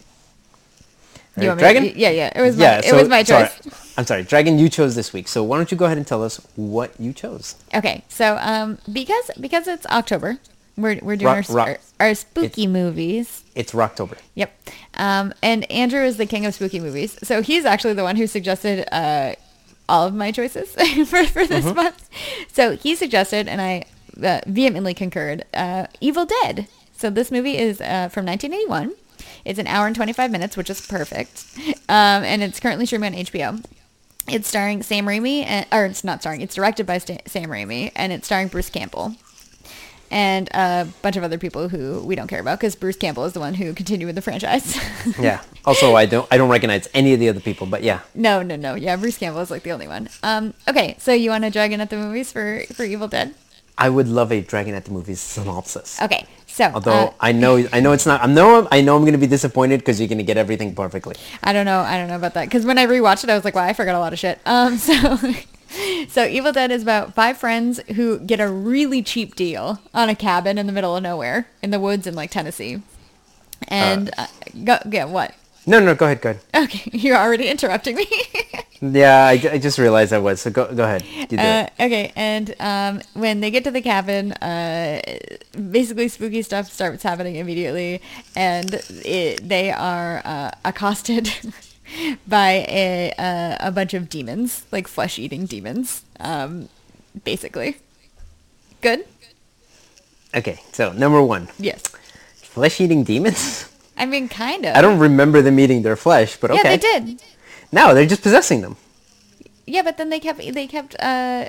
Speaker 1: You
Speaker 2: Right, Dragon?
Speaker 1: yeah, yeah. It was my, it was my
Speaker 2: sorry.
Speaker 1: choice.
Speaker 2: I'm sorry, Dragon. You chose this week, so why don't you go ahead and tell us what you chose?
Speaker 1: Okay, so um, because because it's October, we're we're doing
Speaker 2: Rock-
Speaker 1: our,
Speaker 2: rock.
Speaker 1: our our spooky movies.
Speaker 2: It's Rocktober.
Speaker 1: Yep. Um, and Andrew is the king of spooky movies, so he's actually the one who suggested uh, all of my choices for for this
Speaker 2: Mm-hmm.
Speaker 1: month. So he suggested, and I uh, vehemently concurred. Uh, Evil Dead. So this movie is uh, from 1981. It's an hour and 25 minutes, which is perfect. Um, and it's currently streaming on HBO. It's starring Sam Raimi, and, or it's not starring. It's directed by Sta- Sam Raimi, and it's starring Bruce Campbell and a bunch of other people who we don't care about because Bruce Campbell is the one who continued with the franchise.
Speaker 2: Yeah. Also, I don't I don't recognize any of the other people, but yeah.
Speaker 1: no, no, no. Yeah, Bruce Campbell is like the only one. Um, okay, so you want to Dragon at the movies for for Evil Dead?
Speaker 2: I would love a Dragon at the movies synopsis.
Speaker 1: Okay, so
Speaker 2: Although
Speaker 1: uh,
Speaker 2: I know I know it's not. I know I know I'm going to be disappointed because you're going to get everything perfectly.
Speaker 1: I don't know. I don't know about that because when I rewatched it, I was like, wow, I forgot a lot of shit. Um, so. So Evil Dead is about five friends who get a really cheap deal on a cabin in the middle of nowhere in the woods in like Tennessee. And uh, go, yeah, what?
Speaker 2: No, no, go ahead, go ahead.
Speaker 1: Okay, you're already interrupting me.
Speaker 2: Yeah, I, I just realized I was. So go go ahead. Do
Speaker 1: Uh, okay, and um, when they get to the cabin, uh, basically spooky stuff starts happening immediately, and it, they are uh, accosted by a uh, a bunch of demons, like flesh eating demons, um, basically. Good.
Speaker 2: Okay, so number one,
Speaker 1: Yes.
Speaker 2: flesh-eating demons.
Speaker 1: I mean, kind of.
Speaker 2: I don't remember them eating their flesh, but
Speaker 1: Yeah,
Speaker 2: okay.
Speaker 1: they did.
Speaker 2: No, they're just possessing them.
Speaker 1: Yeah, but then they kept they kept uh,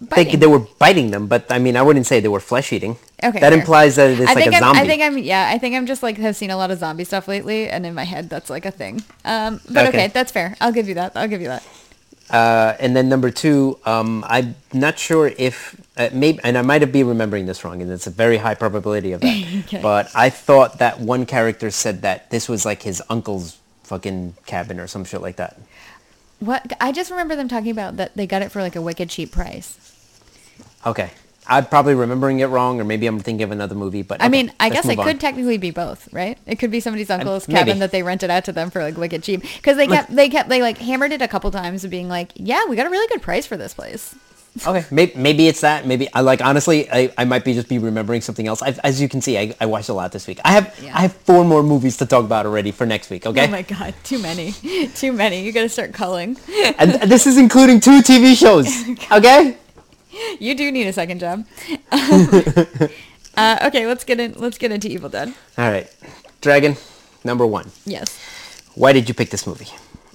Speaker 1: biting.
Speaker 2: they were biting them, but I mean, I wouldn't say they were flesh-eating.
Speaker 1: Okay,
Speaker 2: That
Speaker 1: fair.
Speaker 2: implies that it's
Speaker 1: I
Speaker 2: like a
Speaker 1: I'm,
Speaker 2: zombie.
Speaker 1: I think I'm yeah. I think I'm just like have seen a lot of zombie stuff lately, and in my head that's like a thing. Um, but okay.
Speaker 2: Okay.
Speaker 1: that's fair. I'll give you that. I'll give you that.
Speaker 2: Uh, and then number two, um, I'm not sure if uh, maybe, and I might be remembering this wrong, and it's a very high probability of that.
Speaker 1: Okay.
Speaker 2: But I thought that one character said that this was like his uncle's fucking cabin or some shit like that.
Speaker 1: What I just remember them talking about that they got it for like a wicked cheap price.
Speaker 2: Okay, I'm probably remembering it wrong, or maybe I'm thinking of another movie. But
Speaker 1: I
Speaker 2: okay,
Speaker 1: mean, I guess it
Speaker 2: move
Speaker 1: could technically be both, right? It could be somebody's uh, uncle's
Speaker 2: maybe.
Speaker 1: cabin that they rented out to them for like wicked cheap because they kept they kept they like hammered it a couple times, being like, "Yeah, we got a really good price for this place."
Speaker 2: Okay, maybe, maybe it's that. Maybe I like honestly, I, I might be just be remembering something else. I, as you can see, I, I watched a lot this week. I have
Speaker 1: Yeah.
Speaker 2: I have four more movies to talk about already for next week. Okay,
Speaker 1: Oh my god, too many, too many. You got to start culling.
Speaker 2: and this is including two TV shows. Okay.
Speaker 1: You do need a second job. uh, okay, let's get in. Let's get into Evil Dead.
Speaker 2: All right, Dragon, number one.
Speaker 1: Yes.
Speaker 2: Why did you pick this movie?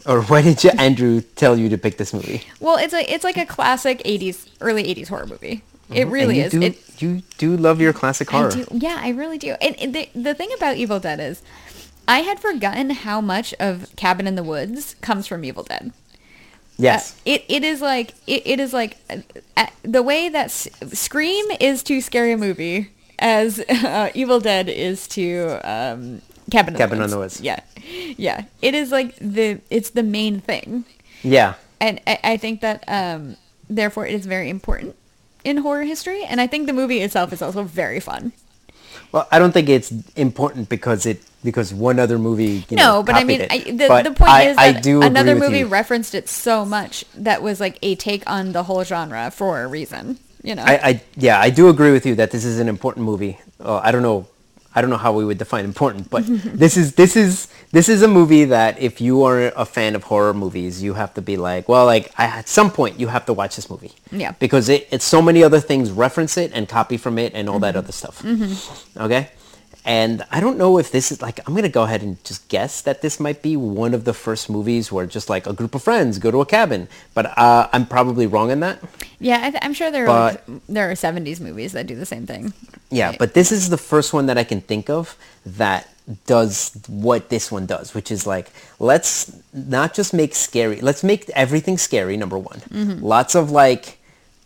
Speaker 2: Or why did you, Andrew tell you to pick this movie?
Speaker 1: Well, it's a it's like a classic '80s, early '80s horror movie. It really
Speaker 2: Mm-hmm. And you
Speaker 1: is.
Speaker 2: Do,
Speaker 1: It,
Speaker 2: you do love your classic horror.
Speaker 1: I. Yeah, I really do. And, and the the thing about Evil Dead is, I had forgotten how much of Cabin in the Woods comes from Evil Dead.
Speaker 2: Yes.
Speaker 1: Uh, it, it is like it, it is like uh, uh, the way that S- Scream is to scary a movie as uh, Evil Dead is to um, Cabin in
Speaker 2: Cabin
Speaker 1: the Woods.
Speaker 2: the Woods.
Speaker 1: Yeah, yeah. It is like the it's the main thing,
Speaker 2: yeah.
Speaker 1: and I, I think that um, therefore it is very important in horror history. And I think the movie itself is also very fun.
Speaker 2: Well, I don't think it's important because it because one other movie. You know,
Speaker 1: no, but I mean. I, the,
Speaker 2: But
Speaker 1: the point
Speaker 2: I,
Speaker 1: is that another movie
Speaker 2: you.
Speaker 1: referenced it so much that was like a take on the whole genre for a reason. You know,
Speaker 2: I, I yeah, I do agree with you that this is an important movie. Uh, I don't know, I don't know how we would define important, but this is this is this is a movie that if you are a fan of horror movies, you have to be like, well, like I, at some point you have to watch this movie.
Speaker 1: Yeah.
Speaker 2: Because it, it's so many other things reference it and copy from it and all that
Speaker 1: Mm-hmm.
Speaker 2: other stuff. Okay. And I don't know if this is like I'm gonna go ahead and just guess that this might be one of the first movies where just like a group of friends go to a cabin, but uh, I'm probably wrong in that.
Speaker 1: Yeah, I th- I'm sure there are
Speaker 2: But-
Speaker 1: like, there are 70s movies that do the same thing.
Speaker 2: Yeah,
Speaker 1: Right.
Speaker 2: but this is the first one that I can think of that does what this one does, which is like, let's not just make scary, let's make everything scary, number one. Lots of like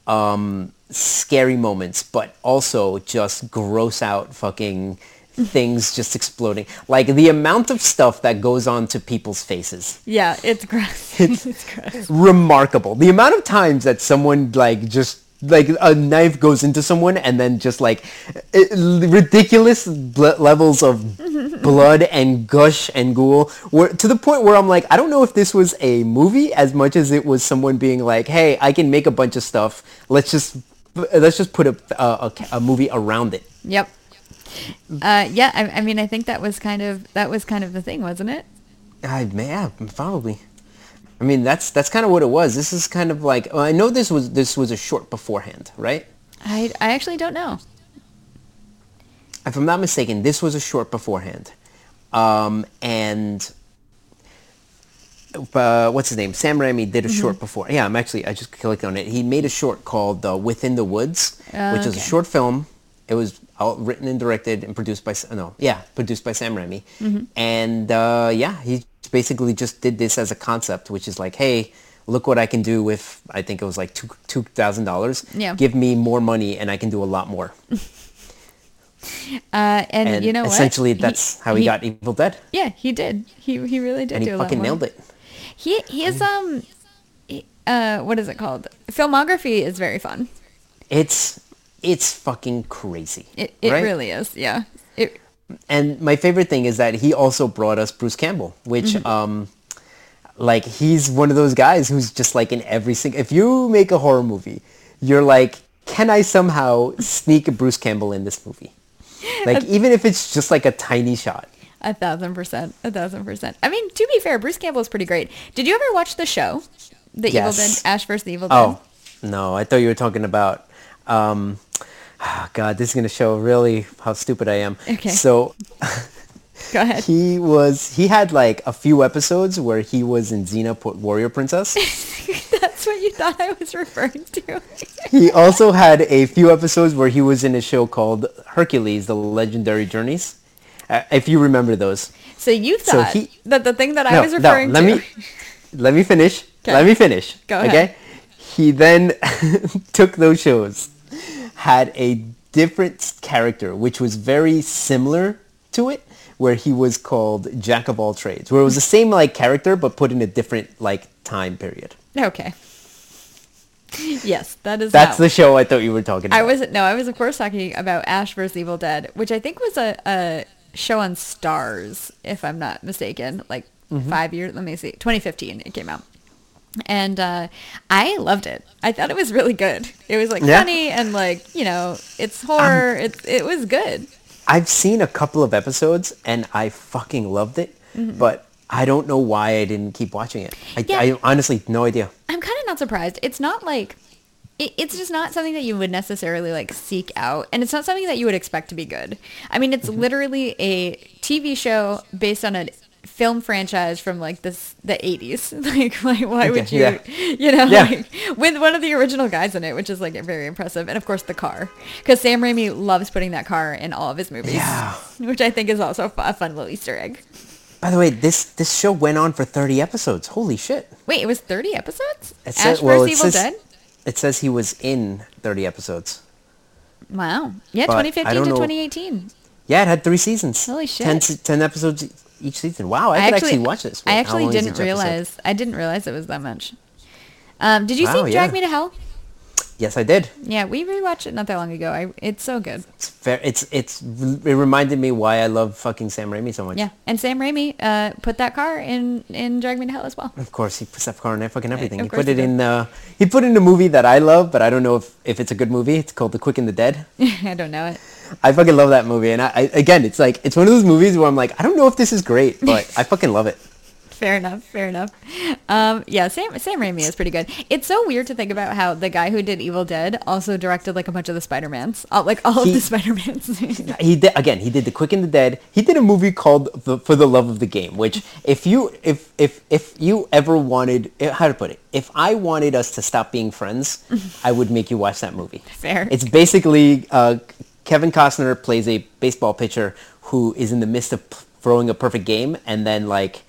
Speaker 2: um, scary moments, but also just gross out fucking things just exploding. Like the amount of stuff that goes on to people's faces.
Speaker 1: Yeah, it's gross. it's gross.
Speaker 2: Remarkable. The amount of times that someone like just like a knife goes into someone and then just like it, ridiculous bl- levels of blood and gush and ghoul where, to the point where I'm like I don't know if this was a movie as much as it was someone being like hey I can make a bunch of stuff let's just let's just put a, a, a movie around it
Speaker 1: Yep. Uh, yeah, I, I mean, I think that was kind of that was kind of the thing, wasn't it?
Speaker 2: I may yeah, probably. I mean, that's that's kind of what it was. This is kind of like well, I know this was this was a short beforehand, right?
Speaker 1: I I actually don't know.
Speaker 2: If I'm not mistaken, this was a short beforehand, um, and uh, what's his name? Sam Raimi did a
Speaker 1: Mm-hmm.
Speaker 2: short before. Yeah, I'm actually I just clicked on it. He made a short called uh, Within the Woods,
Speaker 1: Oh,
Speaker 2: which is
Speaker 1: okay.
Speaker 2: a short film. It was all written and directed and produced by no, yeah, produced by Sam Raimi.
Speaker 1: Mm-hmm.
Speaker 2: And uh, yeah, he basically just did this as a concept, which is like, hey, look what I can do with I think it was like two two thousand dollars.
Speaker 1: Yeah.
Speaker 2: Give me more money and I can do a lot more.
Speaker 1: Uh, and,
Speaker 2: And
Speaker 1: you know
Speaker 2: essentially
Speaker 1: what?
Speaker 2: that's how he, got Evil Dead.
Speaker 1: Yeah, he did. He he really did
Speaker 2: And he
Speaker 1: a lot
Speaker 2: fucking nailed it.
Speaker 1: He he is um, he- uh, what is it called? Filmography is very fun.
Speaker 2: It's it's fucking crazy.
Speaker 1: It it
Speaker 2: right?
Speaker 1: really is. Yeah. It
Speaker 2: and my favorite thing is that he also brought us Bruce Campbell, which
Speaker 1: Mm-hmm.
Speaker 2: um like he's one of those guys who's just like in every single if you make a horror movie, you're like, can I somehow sneak Bruce Campbell in this movie? Like even if it's just like a tiny shot.
Speaker 1: a thousand percent, a thousand percent. I mean, to be fair, Bruce Campbell is pretty great. Did you ever watch the show, The Evil Dead, Ash vs. the Evil Dead?
Speaker 2: Oh, no, I thought you were talking about um God, this is gonna show really how stupid I am.
Speaker 1: Okay.
Speaker 2: So
Speaker 1: Go ahead.
Speaker 2: he was he had like a few episodes where he was in Xena Warrior Princess.
Speaker 1: That's what you thought I was referring to.
Speaker 2: He also had a few episodes where he was in a show called Hercules: The Legendary Journeys. Uh, if you remember those.
Speaker 1: So you
Speaker 2: So
Speaker 1: thought
Speaker 2: he-
Speaker 1: that the thing that I
Speaker 2: No,
Speaker 1: was
Speaker 2: no,
Speaker 1: referring
Speaker 2: let
Speaker 1: to.
Speaker 2: me let me finish.
Speaker 1: Okay.
Speaker 2: Let me finish.
Speaker 1: Go ahead.
Speaker 2: Okay. He then took those shows, had a different character, which was very similar to it, where he was called Jack of all trades, where it was the same like character but put in a different like time period.
Speaker 1: Okay. Yes, that is.
Speaker 2: That's
Speaker 1: now.
Speaker 2: the show I thought you were talking about.
Speaker 1: I wasn't. no, I was of course talking about Ash vs. Evil Dead, which I think was a, a show on Starz, if I'm not mistaken. Like
Speaker 2: Mm-hmm.
Speaker 1: five years. Let me see, 2015 it came out, and uh, I loved it. I thought it was really good. It was like
Speaker 2: Yeah.
Speaker 1: funny and like you know, it's horror. it it was good.
Speaker 2: I've seen a couple of episodes and I fucking loved it, but I don't know why I didn't keep watching it. I,
Speaker 1: Mm-hmm. Yeah.
Speaker 2: I honestly no idea.
Speaker 1: I'm kind of not surprised. It's not like it, it's just not something that you would necessarily like seek out, and it's not something that you would expect to be good. I mean, it's literally a TV show based on a film franchise from like this the 80s. like, like why would you,
Speaker 2: yeah.
Speaker 1: you know,
Speaker 2: Yeah.
Speaker 1: like with one of the original guys in it, which is like very impressive, and of course the car, because Sam Raimi loves putting that car in all of his movies,
Speaker 2: Yeah.
Speaker 1: which I think is also a fun little Easter egg.
Speaker 2: By the way, this this show went on for 30 episodes. Holy shit.
Speaker 1: Wait, it was 30 episodes?
Speaker 2: It
Speaker 1: Ash
Speaker 2: says-
Speaker 1: vs.
Speaker 2: well, it
Speaker 1: Evil
Speaker 2: says-
Speaker 1: Dead?
Speaker 2: It says he was in 30 episodes.
Speaker 1: Wow. Yeah,
Speaker 2: But
Speaker 1: 2015
Speaker 2: don't
Speaker 1: to
Speaker 2: know-
Speaker 1: 2018.
Speaker 2: Yeah, it had three seasons.
Speaker 1: Holy shit.
Speaker 2: 10, 10 episodes each season. Wow, I, could actually, watch this.
Speaker 1: I
Speaker 2: Wait, how
Speaker 1: actually didn't
Speaker 2: each episode?
Speaker 1: realize. I didn't realize it was that much. Um, did you
Speaker 2: Wow,
Speaker 1: see Drag
Speaker 2: yeah.
Speaker 1: Me to Hell?
Speaker 2: Yes, I did.
Speaker 1: Yeah, we rewatched it not that long ago. I, it's so good.
Speaker 2: It's fair. It's it's it reminded me why I love fucking Sam Raimi so much.
Speaker 1: Yeah, and Sam Raimi uh, put that car in in Drag Me to Hell as well.
Speaker 2: Of course, he puts that car in fucking everything.
Speaker 1: of
Speaker 2: He put it in. Uh, he put in a movie that I love, but I don't know if, if it's a good movie. It's called The Quick and the Dead.
Speaker 1: I don't know it.
Speaker 2: I fucking love that movie, and I, I again, it's like it's one of those movies where I'm like, I don't know if this is great, but I fucking love it.
Speaker 1: Fair enough. Fair enough. Um, yeah, Sam Sam Raimi is pretty good. It's so weird to think about how the guy who did Evil Dead also directed like a bunch of the Spider Mans, uh, like all
Speaker 2: He-
Speaker 1: of the Spider Mans.
Speaker 2: He did again. He did The Quick and the Dead. He did a movie called the, For the Love of the Game, which if you if if if you ever wanted eh, how to put it, if I wanted us to stop being friends, I would make you watch that movie.
Speaker 1: Fair.
Speaker 2: It's basically uh, Kevin Costner plays a baseball pitcher who is in the midst of p- throwing a perfect game, and then like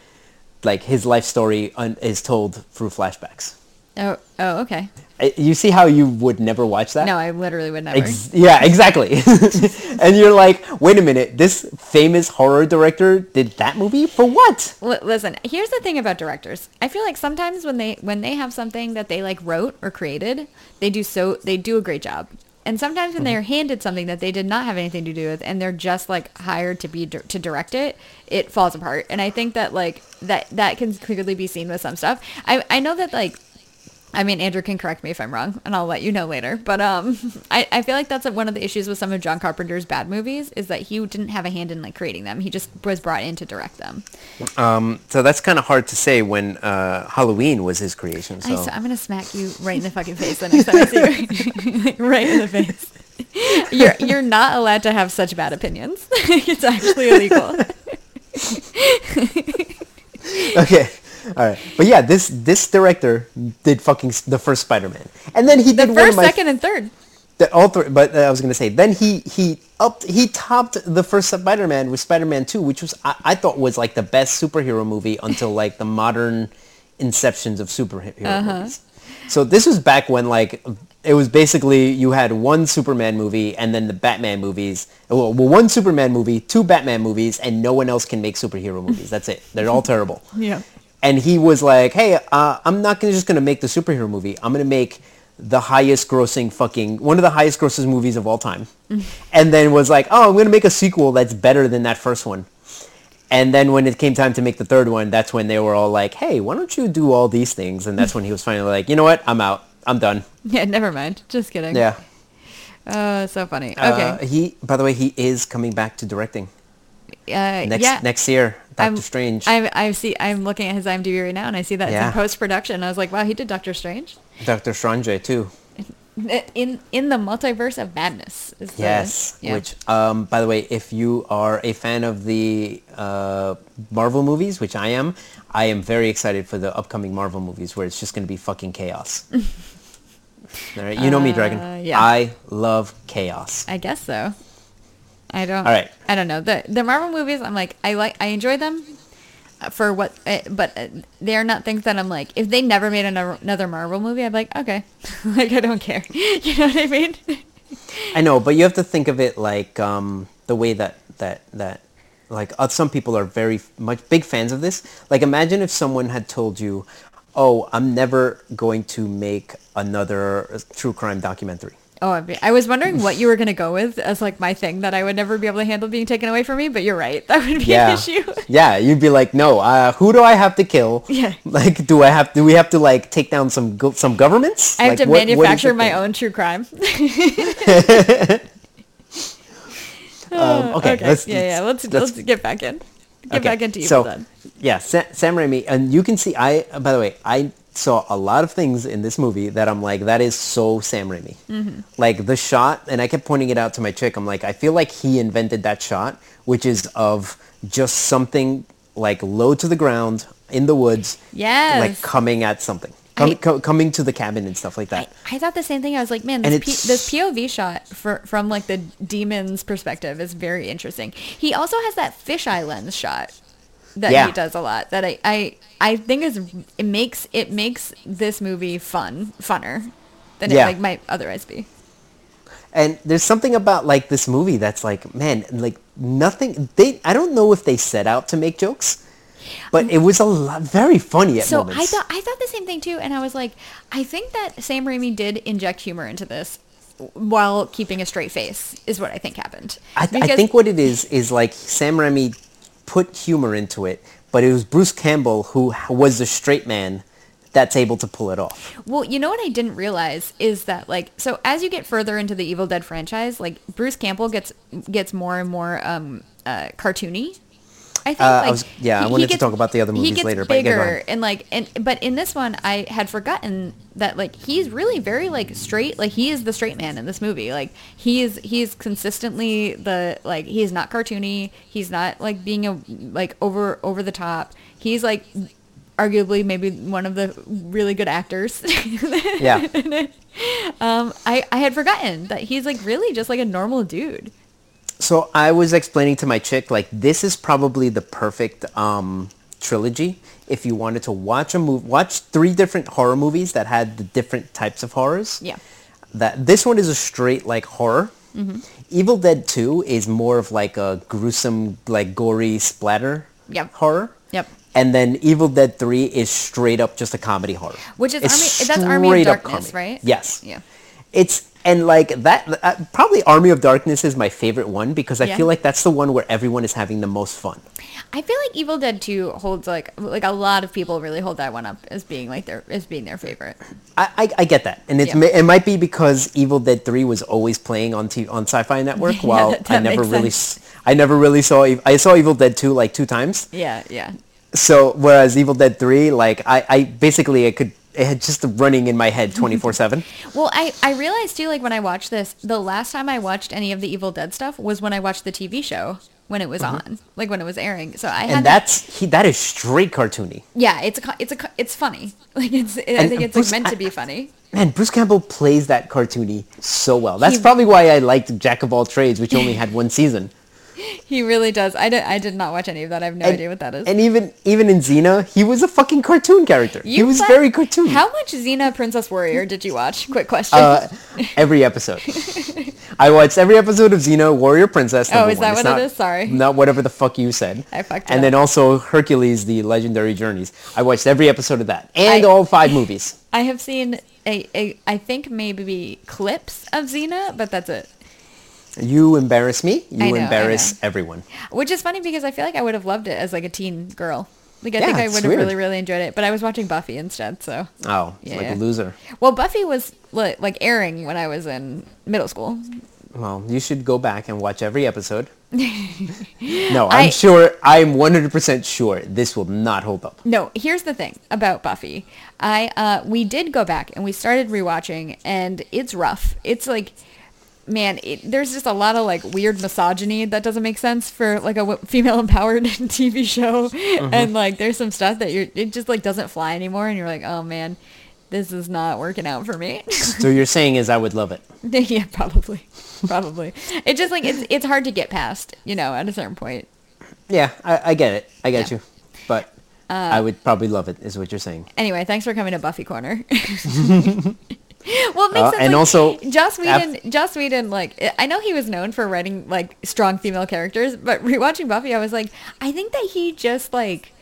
Speaker 2: like his life story un- is told through flashbacks.
Speaker 1: oh, oh, okay.
Speaker 2: Uh, You see how you would never watch that?
Speaker 1: No, I literally would never.
Speaker 2: Ex- yeah, exactly. and you're like, wait a minute, this famous horror director did that movie for what?
Speaker 1: L- listen, here's the thing about directors. I feel like sometimes when they when they have something that they like wrote or created, they do so they do a great job. And sometimes when they're mm-hmm. handed something that they did not have anything to do with, and they're just like hired to be to direct it, it falls apart. And I think that like that that can clearly be seen with some stuff. I I know that like I mean, Andrew can correct me if I'm wrong, and I'll let you know later. But um, I, I feel like that's one of the issues with some of John Carpenter's bad movies is that he didn't have a hand in like creating them. He just was brought in to direct them.
Speaker 2: Um, so that's kind of hard to say when uh, Halloween was his creation.
Speaker 1: I,
Speaker 2: So
Speaker 1: so I'm gonna smack you right in the fucking face the next time I see you. Like, right in the face. You're you're not allowed to have such bad opinions. it's actually illegal.
Speaker 2: okay, all right, but yeah, this this director did fucking the first Spider-Man, and then he
Speaker 1: The
Speaker 2: did one of
Speaker 1: first,
Speaker 2: my
Speaker 1: second, and third.
Speaker 2: The, all three, but uh, I was gonna say then he he upped he topped the first Spider-Man with Spider-Man 2, which was I, I thought was like the best superhero movie until like the modern inceptions of superhero movies. So this was back when like it was basically you had one Superman movie and then the Batman movies. Well, well, one Superman movie, two Batman movies, and no one else can make superhero movies. That's it. They're all terrible.
Speaker 1: Yeah.
Speaker 2: And he was like, "Hey, uh, I'm not gonna just gonna make the superhero movie. I'm gonna make the highest grossing fucking one of the highest grossing movies of all time." and then was like, "Oh, I'm gonna make a sequel that's better than that first one." And then when it came time to make the third one, that's when they were all like, "Hey, why don't you do all these things?" And that's when he was finally like, "You know what? I'm out. I'm done."
Speaker 1: Yeah, never mind. Just kidding.
Speaker 2: Yeah.
Speaker 1: Uh, so funny.
Speaker 2: Uh,
Speaker 1: Okay.
Speaker 2: he, by the way, he is coming back to directing
Speaker 1: Uh,
Speaker 2: next
Speaker 1: yeah.
Speaker 2: next year. Doctor
Speaker 1: I'm,
Speaker 2: Strange.
Speaker 1: I'm, I see. I'm looking at his IMDb right now, and I see that it's in post production. I was like, wow, he did Doctor Strange
Speaker 2: Doctor Strange too.
Speaker 1: in in the multiverse of madness. Is the-
Speaker 2: Yes,
Speaker 1: yeah.
Speaker 2: which, um, by the way, if you are a fan of the uh, Marvel movies, which I am, I am very excited for the upcoming Marvel movies where it's just going to be fucking chaos. All right, you know me, Dragon.
Speaker 1: Uh, yeah.
Speaker 2: I love chaos.
Speaker 1: I guess so. I don't.
Speaker 2: All right.
Speaker 1: I don't know the the Marvel movies. I'm like I like I enjoy them for what, uh, but uh, they are not things that I'm like. If they never made another another Marvel movie, I'm like okay, like I don't care. You know what I mean?
Speaker 2: I know, but you have to think of it like um, the way that that that like uh, some people are very much big fans of this. Like, imagine if someone had told you, "Oh, I'm never going to make another true crime documentary."
Speaker 1: Oh, be- I was wondering what you were gonna go with as like my thing that I would never be able to handle being taken away from me. But you're right, that would be
Speaker 2: yeah.
Speaker 1: an issue.
Speaker 2: yeah, you'd be like, no, uh, who do I have to kill?
Speaker 1: Yeah.
Speaker 2: Like, do I have? Do we have to like take down some go- some governments?
Speaker 1: I have
Speaker 2: Like,
Speaker 1: to
Speaker 2: what- what
Speaker 1: manufacture
Speaker 2: the
Speaker 1: my
Speaker 2: thing?
Speaker 1: own true crime.
Speaker 2: Um, okay, let's,
Speaker 1: yeah, yeah. Let's let's, get back in. Get
Speaker 2: okay,
Speaker 1: back into Evil
Speaker 2: so,
Speaker 1: Dead.
Speaker 2: Yeah, Sa- Sam Raimi, and you can see. I by the way, I saw a lot of things in this movie that I'm like, that is so Sam Raimi.
Speaker 1: Mm-hmm.
Speaker 2: Like the shot, and I kept pointing it out to my chick. I'm like, I feel like he invented that shot, which is of just something like low to the ground in the woods,
Speaker 1: Yes.
Speaker 2: like coming at something, com-
Speaker 1: I-
Speaker 2: co- coming to the cabin and stuff like that.
Speaker 1: I thought the same thing. I was like, man, this, P- this POV shot for, from like the demon's perspective is very interesting. He also has that fisheye lens shot that
Speaker 2: Yeah.
Speaker 1: he does a lot. That I, I I think is it makes it makes this movie fun funner than
Speaker 2: Yeah.
Speaker 1: it like might otherwise be.
Speaker 2: And there's something about like this movie that's like, man, like nothing. They, I don't know if they set out to make jokes, but it was a lot, very funny at
Speaker 1: So
Speaker 2: moments.
Speaker 1: I thought I thought the same thing too, and I was like, I think that Sam Raimi did inject humor into this while keeping a straight face. Is what I think happened.
Speaker 2: I, th- I think what it is is like Sam Raimi put humor into it, but it was Bruce Campbell who was the straight man that's able to pull it off.
Speaker 1: Well, you know what I didn't realize is that like so as you get further into the Evil Dead franchise, like Bruce Campbell gets gets more and more um uh cartoony. I think
Speaker 2: Uh, I
Speaker 1: like
Speaker 2: was- yeah, I
Speaker 1: he-
Speaker 2: wanted
Speaker 1: he
Speaker 2: to talk about the other
Speaker 1: he
Speaker 2: movies
Speaker 1: gets
Speaker 2: later, but
Speaker 1: bigger
Speaker 2: on.
Speaker 1: and like and but in this one I had forgotten that like he's really very like straight like he is the straight man in this movie like he is he's consistently the like he is not cartoony he's not like being a like over over the top he's like arguably maybe one of the really good actors
Speaker 2: Yeah.
Speaker 1: um, I, I had forgotten that he's like really just like a normal dude.
Speaker 2: So I was explaining to my chick like this is probably the perfect um, trilogy if you wanted to watch a movie, watch three different horror movies that had the different types of horrors.
Speaker 1: Yeah.
Speaker 2: That this one is a straight like horror.
Speaker 1: Mm-hmm.
Speaker 2: Evil Dead 2 is more of like a gruesome, like gory splatter
Speaker 1: Yep.
Speaker 2: horror.
Speaker 1: Yep.
Speaker 2: And then Evil Dead 3 is straight up just a comedy horror.
Speaker 1: Which is
Speaker 2: It's
Speaker 1: Army- that's Army of Darkness, right?
Speaker 2: Yes.
Speaker 1: Yeah.
Speaker 2: It's and like that uh, probably Army of Darkness is my favorite one because I
Speaker 1: Yeah.
Speaker 2: feel like that's the one where everyone is having the most fun.
Speaker 1: I feel like Evil Dead 2 holds like like a lot of people really hold that one up as being like their as being their favorite.
Speaker 2: I, I, I get that, and it's
Speaker 1: Yeah.
Speaker 2: it might be because Evil Dead Three was always playing on t- on Sci-Fi Network,
Speaker 1: Yeah,
Speaker 2: while
Speaker 1: that-
Speaker 2: I never really I never really saw I saw Evil Dead Two like two times.
Speaker 1: Yeah, yeah.
Speaker 2: So whereas Evil Dead Three, like I, I basically I could just running in my head twenty four seven.
Speaker 1: Well, I I realized too like when I watched this, the last time I watched any of the Evil Dead stuff was when I watched the TV show when it was on, like when it was airing. So I had
Speaker 2: Mm-hmm. And
Speaker 1: that-
Speaker 2: that's he that is straight cartoony.
Speaker 1: yeah, it's a it's a it's funny. Like it's I
Speaker 2: And
Speaker 1: think it's
Speaker 2: Bruce-
Speaker 1: like meant to be funny.
Speaker 2: Man, Bruce Campbell plays that cartoony so well. That's
Speaker 1: He-
Speaker 2: probably why I liked Jack of All Trades, which only had one season.
Speaker 1: He really does. I did I did not watch any of that. I have no
Speaker 2: And,
Speaker 1: idea what that is.
Speaker 2: and even even in Xena, he was a fucking cartoon character. he was
Speaker 1: pla-
Speaker 2: very cartoon.
Speaker 1: How much Xena Princess Warrior did you watch? Quick question.
Speaker 2: Uh, every episode. I watched every episode of Xena Warrior Princess.
Speaker 1: Oh, is that
Speaker 2: It's
Speaker 1: what it
Speaker 2: not-
Speaker 1: is? Sorry.
Speaker 2: Not whatever the fuck you said.
Speaker 1: I fucked it
Speaker 2: And then also Hercules, the Legendary Journeys. I watched every episode of that. And
Speaker 1: I-
Speaker 2: all five movies.
Speaker 1: I have seen a, a I think maybe clips of Xena, but that's it.
Speaker 2: You embarrass me. You
Speaker 1: know,
Speaker 2: embarrass everyone.
Speaker 1: Which is funny because I feel like I would have loved it as like a teen girl. Like I
Speaker 2: Yeah,
Speaker 1: think I would have
Speaker 2: weird.
Speaker 1: really really enjoyed it, but I was watching Buffy instead. So
Speaker 2: Oh,
Speaker 1: Yeah,
Speaker 2: like a loser.
Speaker 1: well, Buffy was li- like airing when I was in middle school.
Speaker 2: Well, you should go back and watch every episode. no, I'm
Speaker 1: I-
Speaker 2: sure, I'm 100% sure this will not hold up.
Speaker 1: No, here's the thing about Buffy. I uh, we did go back and we started rewatching, and it's rough. It's like, man, it, there's just a lot of like weird misogyny that doesn't make sense for like a w- female empowered TV show, uh-huh. and like there's some stuff that you're it just like doesn't fly anymore, and you're like, oh man, this is not working out for me.
Speaker 2: So you're saying is I would love it.
Speaker 1: yeah, probably, probably. It's just like it's it's hard to get past, you know, at a certain point.
Speaker 2: Yeah, I, I get it. I get
Speaker 1: Yeah.
Speaker 2: you. But uh, I would probably love it, is what you're saying.
Speaker 1: Anyway, thanks for coming to Buffy Corner. well, it makes
Speaker 2: Uh,
Speaker 1: sense.
Speaker 2: and
Speaker 1: like,
Speaker 2: also,
Speaker 1: Joss
Speaker 2: af-
Speaker 1: Whedon. Joss Whedon, like I know he was known for writing like strong female characters, but rewatching Buffy, I was like, I think that he just like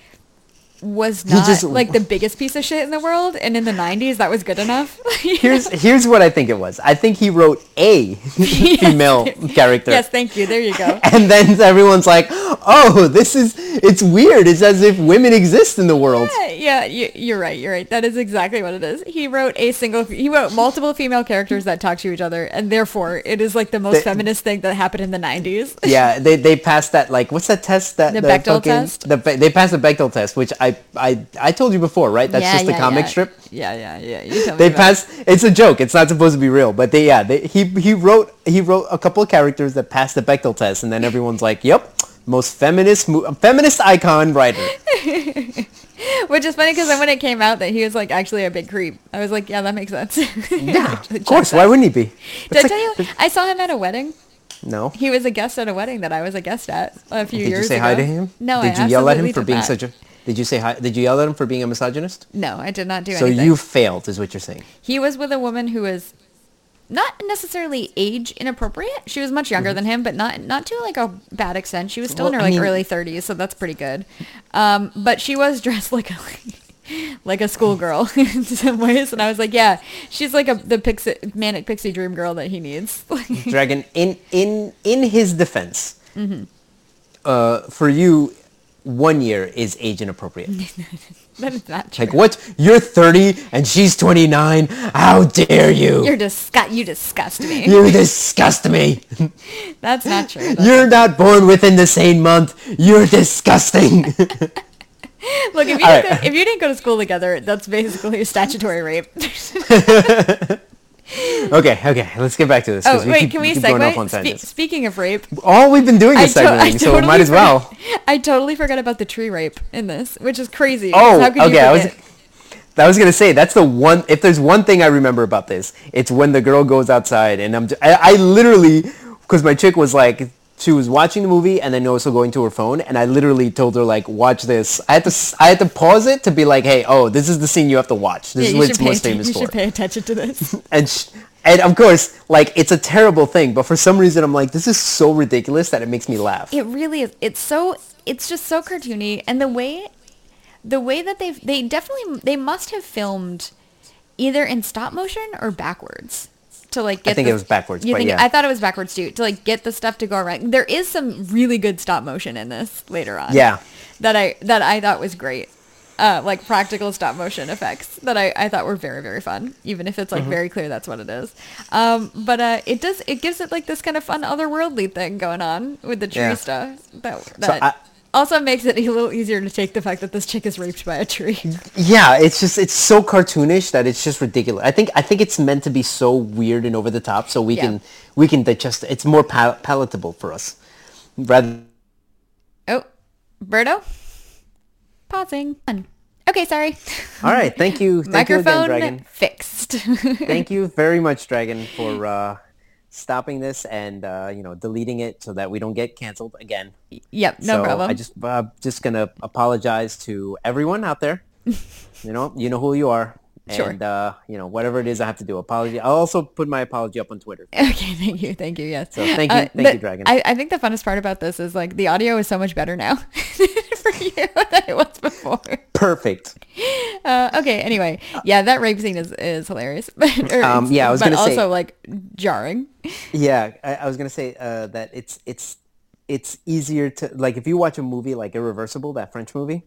Speaker 1: was not
Speaker 2: just-
Speaker 1: like the biggest piece of shit in the world, and in the '90s, that was good enough.
Speaker 2: Here's here's what I think it was. I think he wrote a female character.
Speaker 1: yes, thank you. There you go.
Speaker 2: And then everyone's like, "Oh, this is it's weird. It's as if women exist in the world."
Speaker 1: Yeah, you, you're right. You're right. That is exactly what it is. He wrote a single. He wrote multiple female characters that talk to each other, and therefore, it is like the most
Speaker 2: The-
Speaker 1: feminist thing that happened in the '90s.
Speaker 2: Yeah, they they passed that like what's that test that
Speaker 1: The Bechdel
Speaker 2: fucking-
Speaker 1: test?
Speaker 2: The, they passed the Bechdel test, which I I I told you before, right? That's
Speaker 1: Yeah,
Speaker 2: just a
Speaker 1: yeah,
Speaker 2: comic
Speaker 1: yeah.
Speaker 2: strip.
Speaker 1: Yeah, yeah, yeah. You tell me
Speaker 2: They
Speaker 1: about it.
Speaker 2: passed. It's a joke. It's not supposed to be real, but they yeah. They, he he wrote he wrote a couple of characters that passed the Bechdel test, and then everyone's like, "Yep, most feminist mo- feminist icon writer."
Speaker 1: Which is funny because then when it came out that he was like actually a big creep, I was like, yeah, that makes sense.
Speaker 2: Yeah, of course. Why wouldn't he be?
Speaker 1: Did
Speaker 2: It's
Speaker 1: I
Speaker 2: like-
Speaker 1: tell you? I saw him at a wedding.
Speaker 2: No.
Speaker 1: He was a guest at a wedding that I was a guest at a few
Speaker 2: Did
Speaker 1: years ago.
Speaker 2: Did you say
Speaker 1: ago.
Speaker 2: hi to him?
Speaker 1: No,
Speaker 2: Did
Speaker 1: I
Speaker 2: you yell at him for being
Speaker 1: not.
Speaker 2: such a? Did you say hi? Did you yell at him for being a misogynist?
Speaker 1: No, I did not do
Speaker 2: So
Speaker 1: anything.
Speaker 2: So you failed, is what you're saying.
Speaker 1: He was with a woman who was not necessarily age inappropriate. She was much younger than him, but not not to like a bad extent. She was still in
Speaker 2: Mm-hmm.
Speaker 1: Her
Speaker 2: I
Speaker 1: like
Speaker 2: mean-
Speaker 1: early 30s, so that's pretty good. Um, but she was dressed like a like a schoolgirl in some ways, and I was like, yeah, she's like a the pixie, manic pixie dream girl that he needs.
Speaker 2: Dragon, in in in his defense,
Speaker 1: Mm-hmm.
Speaker 2: uh, for you, one year is age inappropriate.
Speaker 1: that is not true.
Speaker 2: like what? You're 30 and she's 29. How dare you?
Speaker 1: You're disgust. You disgust me.
Speaker 2: you disgust me.
Speaker 1: That's not true. That's-
Speaker 2: You're not born within the same month. You're disgusting.
Speaker 1: Look, if you, didn't
Speaker 2: right.
Speaker 1: go, if you didn't go to school together, that's basically a statutory rape.
Speaker 2: okay, okay. Let's get back to this.
Speaker 1: oh wait,
Speaker 2: keep-
Speaker 1: can we
Speaker 2: keep going off on
Speaker 1: segue? Spe- speaking of rape,
Speaker 2: All we've been doing is
Speaker 1: to-
Speaker 2: segueing, so
Speaker 1: totally
Speaker 2: might as well.
Speaker 1: forgot- I totally forgot about the tree rape in this, which is crazy.
Speaker 2: Oh,
Speaker 1: How could
Speaker 2: okay.
Speaker 1: You
Speaker 2: I was? I was gonna say that's the one. If there's one thing I remember about this, it's when the girl goes outside, and I'm. I, I literally, because my chick was like, she was watching the movie and then also going to her phone, and I literally told her like, "Watch this." I had to I had to pause it to be like, "Hey, oh, this is the scene you have to watch. This
Speaker 1: Yeah,
Speaker 2: is
Speaker 1: you
Speaker 2: what it's most famous
Speaker 1: You
Speaker 2: for."
Speaker 1: should pay attention to this.
Speaker 2: and sh- and of course, like it's a terrible thing, but for some reason, I'm like, this is so ridiculous that it makes me laugh.
Speaker 1: It really is. It's so. It's just so cartoony, and the way, the way that they've they definitely they must have filmed either in stop motion or backwards to like get.
Speaker 2: think
Speaker 1: the-
Speaker 2: it was backwards,
Speaker 1: You think
Speaker 2: yeah.
Speaker 1: I thought it was backwards too to like get the stuff to go around. There is some really good stop motion in this later on.
Speaker 2: Yeah.
Speaker 1: That I that I thought was great. Uh, like practical stop motion effects that I, I thought were very very fun even if it's
Speaker 2: Mm-hmm.
Speaker 1: like very clear that's what it is um, but uh, it does it gives it like this kind of fun otherworldly thing going on with the tree
Speaker 2: Yeah.
Speaker 1: stuff that, that
Speaker 2: I-
Speaker 1: also makes it a little easier to take the fact that this chick is raped by a tree
Speaker 2: Yeah, it's just it's so cartoonish that it's just ridiculous. I think I think it's meant to be so weird and over the top, so we
Speaker 1: Yeah.
Speaker 2: can we can digest it. It's more pal- palatable for us, rather.
Speaker 1: oh Berto pausing okay sorry
Speaker 2: All right, thank you, thank you again,
Speaker 1: microphone
Speaker 2: Dragon.
Speaker 1: fixed
Speaker 2: Thank you very much, Dragon, for uh, stopping this and uh, you know deleting it so that we don't get canceled again.
Speaker 1: yep no
Speaker 2: so
Speaker 1: problem
Speaker 2: I just uh, just gonna apologize to everyone out there. you know, you know who you are.
Speaker 1: Sure.
Speaker 2: And uh, you know whatever it is, I have to do. Apology. I'll also put my apology up on Twitter.
Speaker 1: Okay, thank you, thank you. Yes.
Speaker 2: So thank you- thank
Speaker 1: the-
Speaker 2: you, Dragon.
Speaker 1: I, I think the funnest part about this is like the audio is so much better now you than it was before.
Speaker 2: Perfect.
Speaker 1: Uh, okay, anyway, yeah, that rape scene is, is hilarious. But, or
Speaker 2: Um, yeah, I was
Speaker 1: but
Speaker 2: gonna say-
Speaker 1: also like jarring.
Speaker 2: Yeah, I, I was gonna say uh, that it's it's it's easier to like if you watch a movie like Irreversible, that French movie,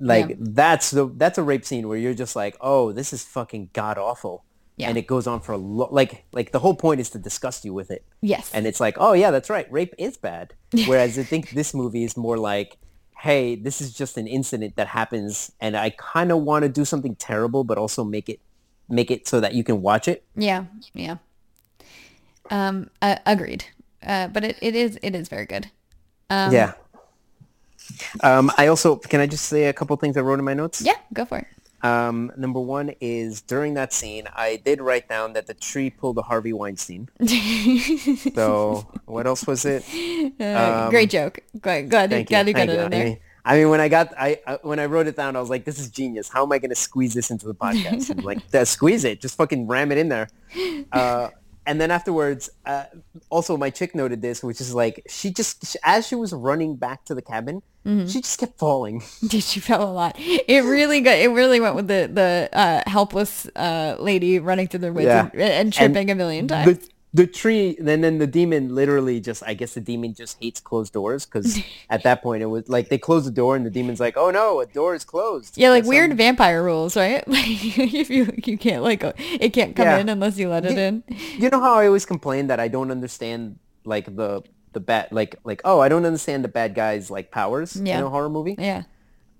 Speaker 2: like
Speaker 1: yeah.
Speaker 2: that's the that's a rape scene where you're just like, oh, this is fucking god awful,
Speaker 1: Yeah.
Speaker 2: and it goes on for a lo- like like the whole point is to disgust you with it.
Speaker 1: Yes.
Speaker 2: and it's like, oh yeah, that's right, rape is bad. Whereas I think this movie is more like, hey, this is just an incident that happens, and I kind of want to do something terrible, but also make it make it so that you can watch it.
Speaker 1: Yeah, yeah. Um, uh, agreed. Uh, but it, it is it is very good. Um,
Speaker 2: yeah. Um, I also can I just say a couple things I wrote in my notes.
Speaker 1: Yeah, go for it.
Speaker 2: Um, number one is during that scene, I did write down that the tree pulled a Harvey Weinstein. so what else was it?
Speaker 1: Uh, great joke. Glad, glad,
Speaker 2: Thank
Speaker 1: glad you, got
Speaker 2: thank
Speaker 1: it
Speaker 2: you.
Speaker 1: in there.
Speaker 2: I mean, I mean, when I got, I, I when I wrote it down, I was like, "This is genius. How am I going to squeeze this into the podcast?" Like, "Uh, squeeze it, just fucking ram it in there. Uh, and then afterwards, uh, also my chick noted this, which is like, she just she, as she was running back to the cabin,
Speaker 1: Mm-hmm.
Speaker 2: she just kept falling.
Speaker 1: Did she fell a lot. It really got. It really went with the the uh, helpless uh, lady running through the woods
Speaker 2: Yeah.
Speaker 1: and, and tripping a million times.
Speaker 2: the the tree, then then the demon literally just, I guess the demon just hates closed doors because at that point it was like they closed the door and the demon's like, "Oh no, a door is closed."
Speaker 1: yeah, like weird vampire rules, right? Like if you you can't like it can't come
Speaker 2: Yeah.
Speaker 1: in unless you let it
Speaker 2: You-
Speaker 1: in.
Speaker 2: You know how I always complain that I don't understand like the the bad like like oh I don't understand the bad guys like powers
Speaker 1: Yeah.
Speaker 2: in a horror movie.
Speaker 1: Yeah,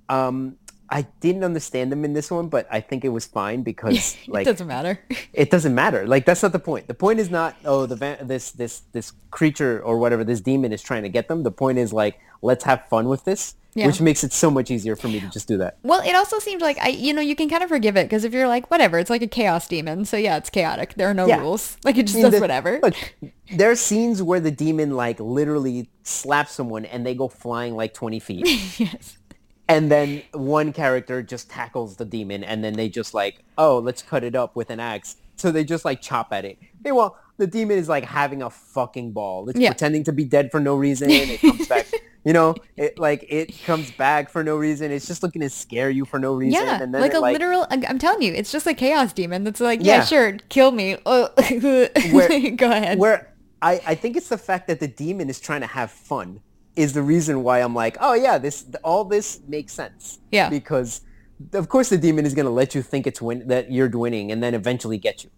Speaker 2: Um, I didn't understand them in this one, but I think it was fine because like
Speaker 1: it doesn't matter.
Speaker 2: it doesn't matter. Like that's not the point. The point is not oh the va- this this this creature or whatever this demon is trying to get them. The point is like let's have fun with this,
Speaker 1: Yeah.
Speaker 2: which makes it so much easier for me to just do that.
Speaker 1: Well, it also seemed like I, you know, you can kind of forgive it because if you're like, whatever, it's like a chaos demon, so yeah, it's chaotic. There are no
Speaker 2: Yeah.
Speaker 1: rules. Like it just
Speaker 2: I mean,
Speaker 1: does
Speaker 2: the-
Speaker 1: whatever.
Speaker 2: Look, there are scenes where the demon like literally slaps someone and they go flying like twenty feet.
Speaker 1: yes.
Speaker 2: And then one character just tackles the demon and then they just like oh let's cut it up with an axe so they just like chop at it meanwhile the demon is like having a fucking ball it's
Speaker 1: Yeah.
Speaker 2: pretending to be dead for no reason it comes back you know it like it comes back for no reason it's just looking to scare you for no reason
Speaker 1: Yeah,
Speaker 2: and then
Speaker 1: like
Speaker 2: it,
Speaker 1: a literal. I- I'm telling you, it's just a chaos demon that's like, yeah,
Speaker 2: Yeah.
Speaker 1: sure, kill me.
Speaker 2: Where-
Speaker 1: go ahead.
Speaker 2: where I, I think it's the fact that the demon is trying to have fun is the reason why I'm like, oh yeah, this all this makes sense.
Speaker 1: Yeah.
Speaker 2: Because of course the demon is gonna let you think it's win that you're winning and then eventually get you.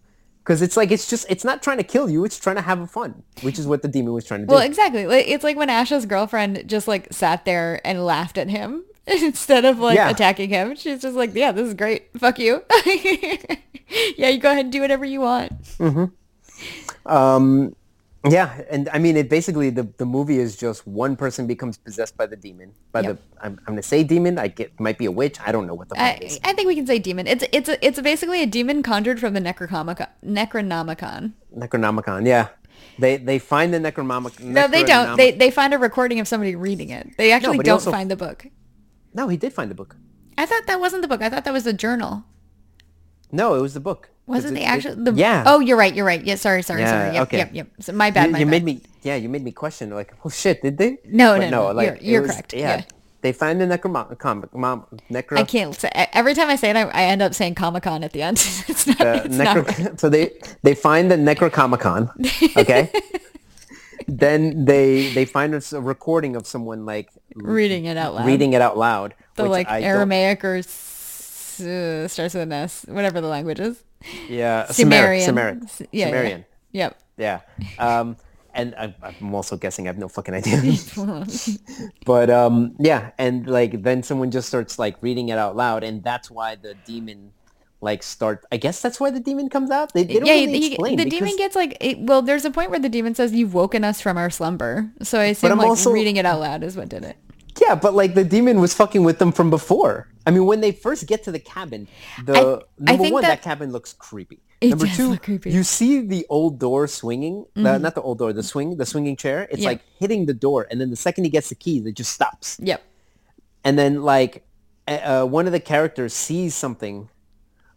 Speaker 2: Because it's like it's just it's not trying to kill you, it's trying to have fun, which is what the demon was trying to do.
Speaker 1: well, exactly. It's like when Asha's girlfriend just like sat there and laughed at him instead of like
Speaker 2: Yeah.
Speaker 1: attacking him. She's just like, yeah, this is great. Fuck you. yeah, you go ahead and do whatever you want.
Speaker 2: um, yeah, and I mean it basically the, the movie is just one person becomes possessed by the demon. By
Speaker 1: Yep.
Speaker 2: the I'm, I'm gonna say demon. I get might be a witch. I don't know what the fuck
Speaker 1: I,
Speaker 2: is.
Speaker 1: I think we can say demon. It's it's a, it's basically a demon conjured from the Necronomicon. Necronomicon.
Speaker 2: Necronomicon. Yeah. They they find the Necronomicon.
Speaker 1: No, they don't. They they find a recording of somebody reading it. They actually
Speaker 2: he
Speaker 1: don't
Speaker 2: also-
Speaker 1: find the book.
Speaker 2: no, he did find the book.
Speaker 1: I thought that wasn't the book. I thought that was a journal.
Speaker 2: No, it was the book.
Speaker 1: Was it
Speaker 2: It's-
Speaker 1: the actual? The,
Speaker 2: yeah.
Speaker 1: Oh, you're right. You're right. Yeah. Sorry. Sorry.
Speaker 2: Yeah,
Speaker 1: sorry. Yep.
Speaker 2: okay.
Speaker 1: Yep. Yep. So my bad.
Speaker 2: you,
Speaker 1: my
Speaker 2: you
Speaker 1: bad.
Speaker 2: made me. Yeah, you made me question. Like, oh shit, did they?
Speaker 1: No,
Speaker 2: But
Speaker 1: no, no,
Speaker 2: like,
Speaker 1: you're- you're
Speaker 2: was-
Speaker 1: correct.
Speaker 2: Yeah,
Speaker 1: Yeah.
Speaker 2: they find the Necromama. Com- mom, necro.
Speaker 1: I can't say every time I say it, I, I end up saying Comic Con at the end. it's not.
Speaker 2: uh,
Speaker 1: it's not right.
Speaker 2: so they they find the Necrocomicon. Okay. then they they find a recording of someone like
Speaker 1: reading it out loud.
Speaker 2: reading it out loud.
Speaker 1: the like
Speaker 2: I
Speaker 1: Aramaic or uh, starts with an S, whatever the language is.
Speaker 2: Yeah,
Speaker 1: Sumerian.
Speaker 2: Sumerian.
Speaker 1: Yeah, yeah.
Speaker 2: Sumerian.
Speaker 1: Yep.
Speaker 2: Yeah. Um, and I, I'm also guessing I have no fucking idea. but um, yeah, and like then someone just starts like reading it out loud, and that's why the demon like start. I guess that's why the demon comes out. They, they don't
Speaker 1: yeah,
Speaker 2: really
Speaker 1: he-
Speaker 2: explain
Speaker 1: the
Speaker 2: because-
Speaker 1: demon gets like it, well. There's a point where the demon says, "You've woken us from our slumber." So I assume
Speaker 2: I'm
Speaker 1: like
Speaker 2: also-
Speaker 1: reading it out loud is what did it.
Speaker 2: Yeah, but like the demon was fucking with them from before. I mean, when they first get to the cabin, the
Speaker 1: I- I
Speaker 2: number
Speaker 1: think
Speaker 2: one,
Speaker 1: that-
Speaker 2: that, cabin looks creepy. Number two,
Speaker 1: creepy. Mm-hmm.
Speaker 2: you see the old door swinging. uh, not the old door, the swing, the swinging chair. It's
Speaker 1: Yeah.
Speaker 2: like hitting the door, and then the second he gets the keys, it just stops.
Speaker 1: Yep.
Speaker 2: and then like uh, one of the characters sees something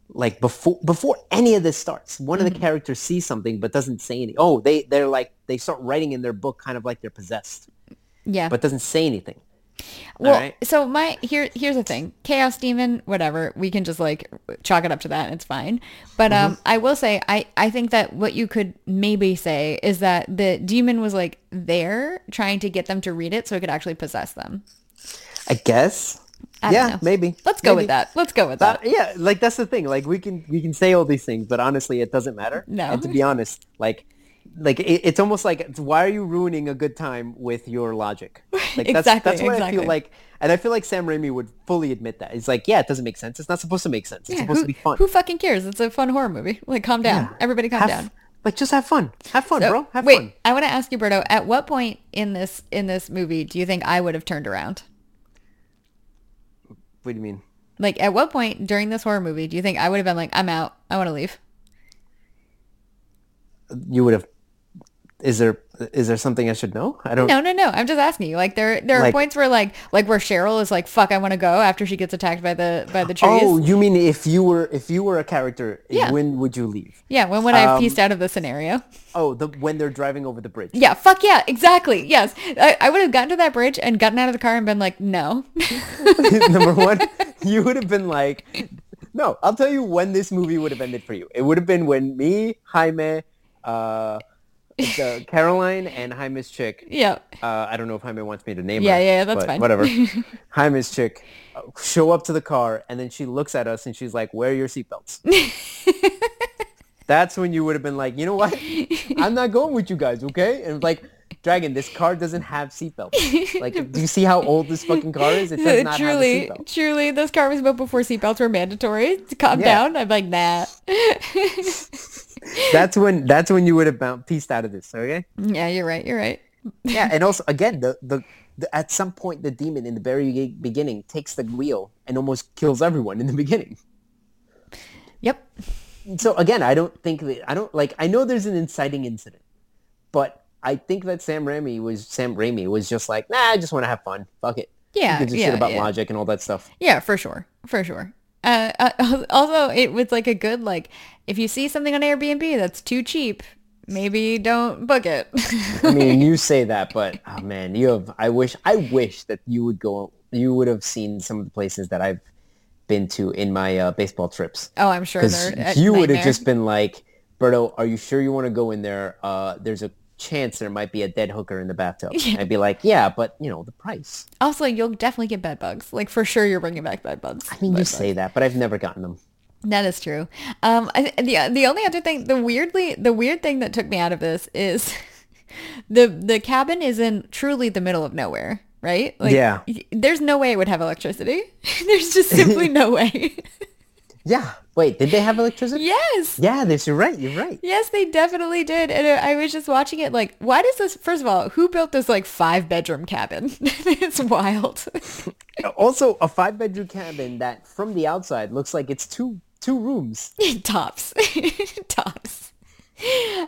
Speaker 2: like before before any of this starts one
Speaker 1: Mm-hmm.
Speaker 2: of the characters sees something but doesn't say anything oh they they're like they start writing in their book kind of like they're possessed
Speaker 1: Yeah.
Speaker 2: but doesn't say anything
Speaker 1: Well,
Speaker 2: Alright.
Speaker 1: so my here here's the thing. Chaos demon, whatever. We can just like chalk it up to that and it's fine. But
Speaker 2: Mm-hmm.
Speaker 1: um I will say I I think that what you could maybe say is that the demon was like there trying to get them to read it so it could actually possess them.
Speaker 2: i guess
Speaker 1: I
Speaker 2: yeah
Speaker 1: know.
Speaker 2: maybe
Speaker 1: Let's go
Speaker 2: Maybe.
Speaker 1: with that. Let's go with
Speaker 2: That-
Speaker 1: that.
Speaker 2: yeah like that's the thing like we can we can say all these things but honestly it doesn't matter
Speaker 1: No.
Speaker 2: and to be honest like like it, it's almost like why are you ruining a good time with your logic like that's
Speaker 1: Exactly,
Speaker 2: that's what i feel like and i feel like sam raimi would fully admit that he's like yeah it doesn't make sense it's not supposed to make sense it's
Speaker 1: Yeah,
Speaker 2: supposed
Speaker 1: who,
Speaker 2: to be fun
Speaker 1: who fucking cares? It's a fun horror movie. Like calm down.
Speaker 2: Yeah.
Speaker 1: Everybody calm
Speaker 2: have,
Speaker 1: down.
Speaker 2: like just have fun have fun
Speaker 1: So,
Speaker 2: bro have
Speaker 1: wait,
Speaker 2: fun
Speaker 1: I want to ask you, Berto. At what point in this in this movie do you think I would have turned around?
Speaker 2: what do you mean
Speaker 1: Like, at what point during this horror movie do you think I would have been like, I'm out. I want to leave?
Speaker 2: you would have is there is there something i should know i don't
Speaker 1: No, no, no. I'm just asking you. Like, there there are
Speaker 2: Like-
Speaker 1: points where like like where Cheryl is like, fuck, I want to go after she gets attacked by the by the trees.
Speaker 2: oh you mean if you were if you were a character
Speaker 1: Yeah.
Speaker 2: when would you leave
Speaker 1: yeah. When would I have
Speaker 2: Um,
Speaker 1: pieced out of the scenario?
Speaker 2: oh the when they're driving over the bridge
Speaker 1: Yeah. Fuck yeah. Exactly. Yes. I, I would have gotten to that bridge and gotten out of the car and been like, no.
Speaker 2: Number one, you would have been like, no, I'll tell you when this movie would have ended for you. It would have been when me, Jaime, uh, the Caroline, and Jaime's chick.
Speaker 1: yeah.
Speaker 2: Uh, I don't know if Jaime wants me to name her.
Speaker 1: Yeah,
Speaker 2: her.
Speaker 1: yeah, that's
Speaker 2: but
Speaker 1: fine.
Speaker 2: Whatever. Jaime's chick uh, show up to the car, and then she looks at us, and she's like, "Wear your seatbelts." That's when you would have been like, you know what? I'm not going with you guys, okay? And like, Dragon, this car doesn't have seatbelts. Like, do you see how old this fucking car is? It does not
Speaker 1: truly,
Speaker 2: have a seatbelt.
Speaker 1: truly, this car was built before seatbelts were mandatory. Calm
Speaker 2: Yeah.
Speaker 1: down. I'm like, nah.
Speaker 2: That's when that's when you would have bounced, pieced out of this, okay?
Speaker 1: yeah, you're right. You're right.
Speaker 2: Yeah, and also again, the, the the at some point the demon in the very beginning takes the wheel and almost kills everyone in the beginning.
Speaker 1: Yep.
Speaker 2: So again, I don't think that I don't like. I know there's an inciting incident, but I think that Sam Raimi was Sam Raimi was just like, nah, I just want to have fun. Fuck it.
Speaker 1: Yeah,
Speaker 2: gives a
Speaker 1: yeah,
Speaker 2: shit about
Speaker 1: yeah.
Speaker 2: logic and all that stuff.
Speaker 1: Yeah, for sure. For sure. Uh, uh, also, it was like a good, like, if you see something on Airbnb that's too cheap, maybe don't book it.
Speaker 2: I mean, you say that, but oh man, you have. I wish. I wish that you would go. You would have seen some of the places that I've been to in my uh, baseball trips.
Speaker 1: oh, I'm sure
Speaker 2: Because you would have just been like, Berto, are you sure you want to go in there? Uh, there's a chance there might be a dead hooker in the bathtub. I'd be like, yeah, but you know the price.
Speaker 1: Also, you'll definitely get bed bugs. Like, for sure, you're bringing back bed bugs.
Speaker 2: I mean, you say that, but I've never gotten them.
Speaker 1: That is true. Um, I, the the only other thing, the weirdly, the weird thing that took me out of this is the the cabin is in truly the middle of nowhere, right? Like,
Speaker 2: Yeah.
Speaker 1: There's no way it would have electricity. there's just simply no way.
Speaker 2: Yeah. Wait, did they have electricity?
Speaker 1: yes.
Speaker 2: Yeah, this. You're right. You're right.
Speaker 1: Yes, they definitely did. And uh, I was just watching it like, why does this, first of all, who built this like five bedroom cabin? it's wild.
Speaker 2: Also, a five bedroom cabin that from the outside looks like it's two two rooms.
Speaker 1: Tops. Tops.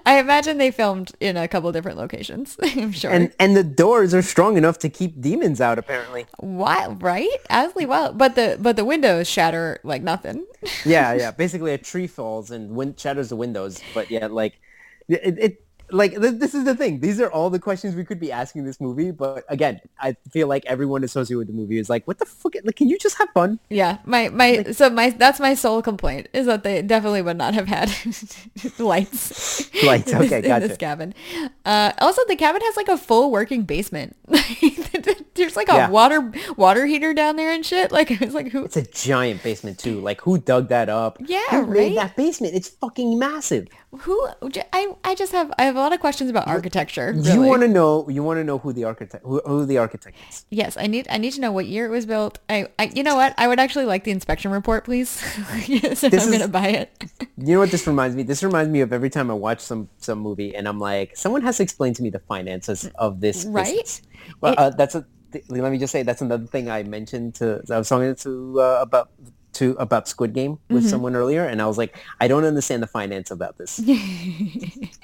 Speaker 1: I imagine they filmed in a couple different locations. I'm sure.
Speaker 2: And and the doors are strong enough to keep demons out apparently.
Speaker 1: Why, right? Ashley, well, but the but the windows shatter like nothing.
Speaker 2: yeah, yeah. Basically, a tree falls and wind shatters the windows. But yeah, like it, it like th- this is the thing. These are all the questions we could be asking this movie. But again, I feel like everyone associated with the movie is like, what the fuck? Like, can you just have fun?
Speaker 1: Yeah, my my so my that's my sole complaint is that they definitely would not have had lights.
Speaker 2: Lights,
Speaker 1: in this-
Speaker 2: okay,
Speaker 1: in
Speaker 2: gotcha.
Speaker 1: this cabin. Uh, also, the cabin has like a full working basement. There's like a
Speaker 2: Yeah.
Speaker 1: water water heater down there and shit. Like I was like, who?
Speaker 2: It's a giant basement too. Like, who dug that up?
Speaker 1: Yeah,
Speaker 2: who
Speaker 1: right?
Speaker 2: made that basement? It's fucking massive.
Speaker 1: Who? I I just have I have a lot of questions about architecture.
Speaker 2: You
Speaker 1: really.
Speaker 2: want to know? You want to know who the architect? Who, who the architect is?
Speaker 1: Yes, I need I need to know what year it was built. I, I you know what? I would actually like the inspection report, please. yes, I'm
Speaker 2: is-
Speaker 1: gonna buy it.
Speaker 2: You know what this reminds me? This reminds me of every time I watch some some movie and I'm like, someone has to explain to me the finances of this.
Speaker 1: Right?
Speaker 2: business. Well, uh, that's a. th- let me just say that's another thing I mentioned to. I was talking to uh, about to about Squid Game with
Speaker 1: Mm-hmm.
Speaker 2: someone earlier, and I was like, I don't understand the finance about this.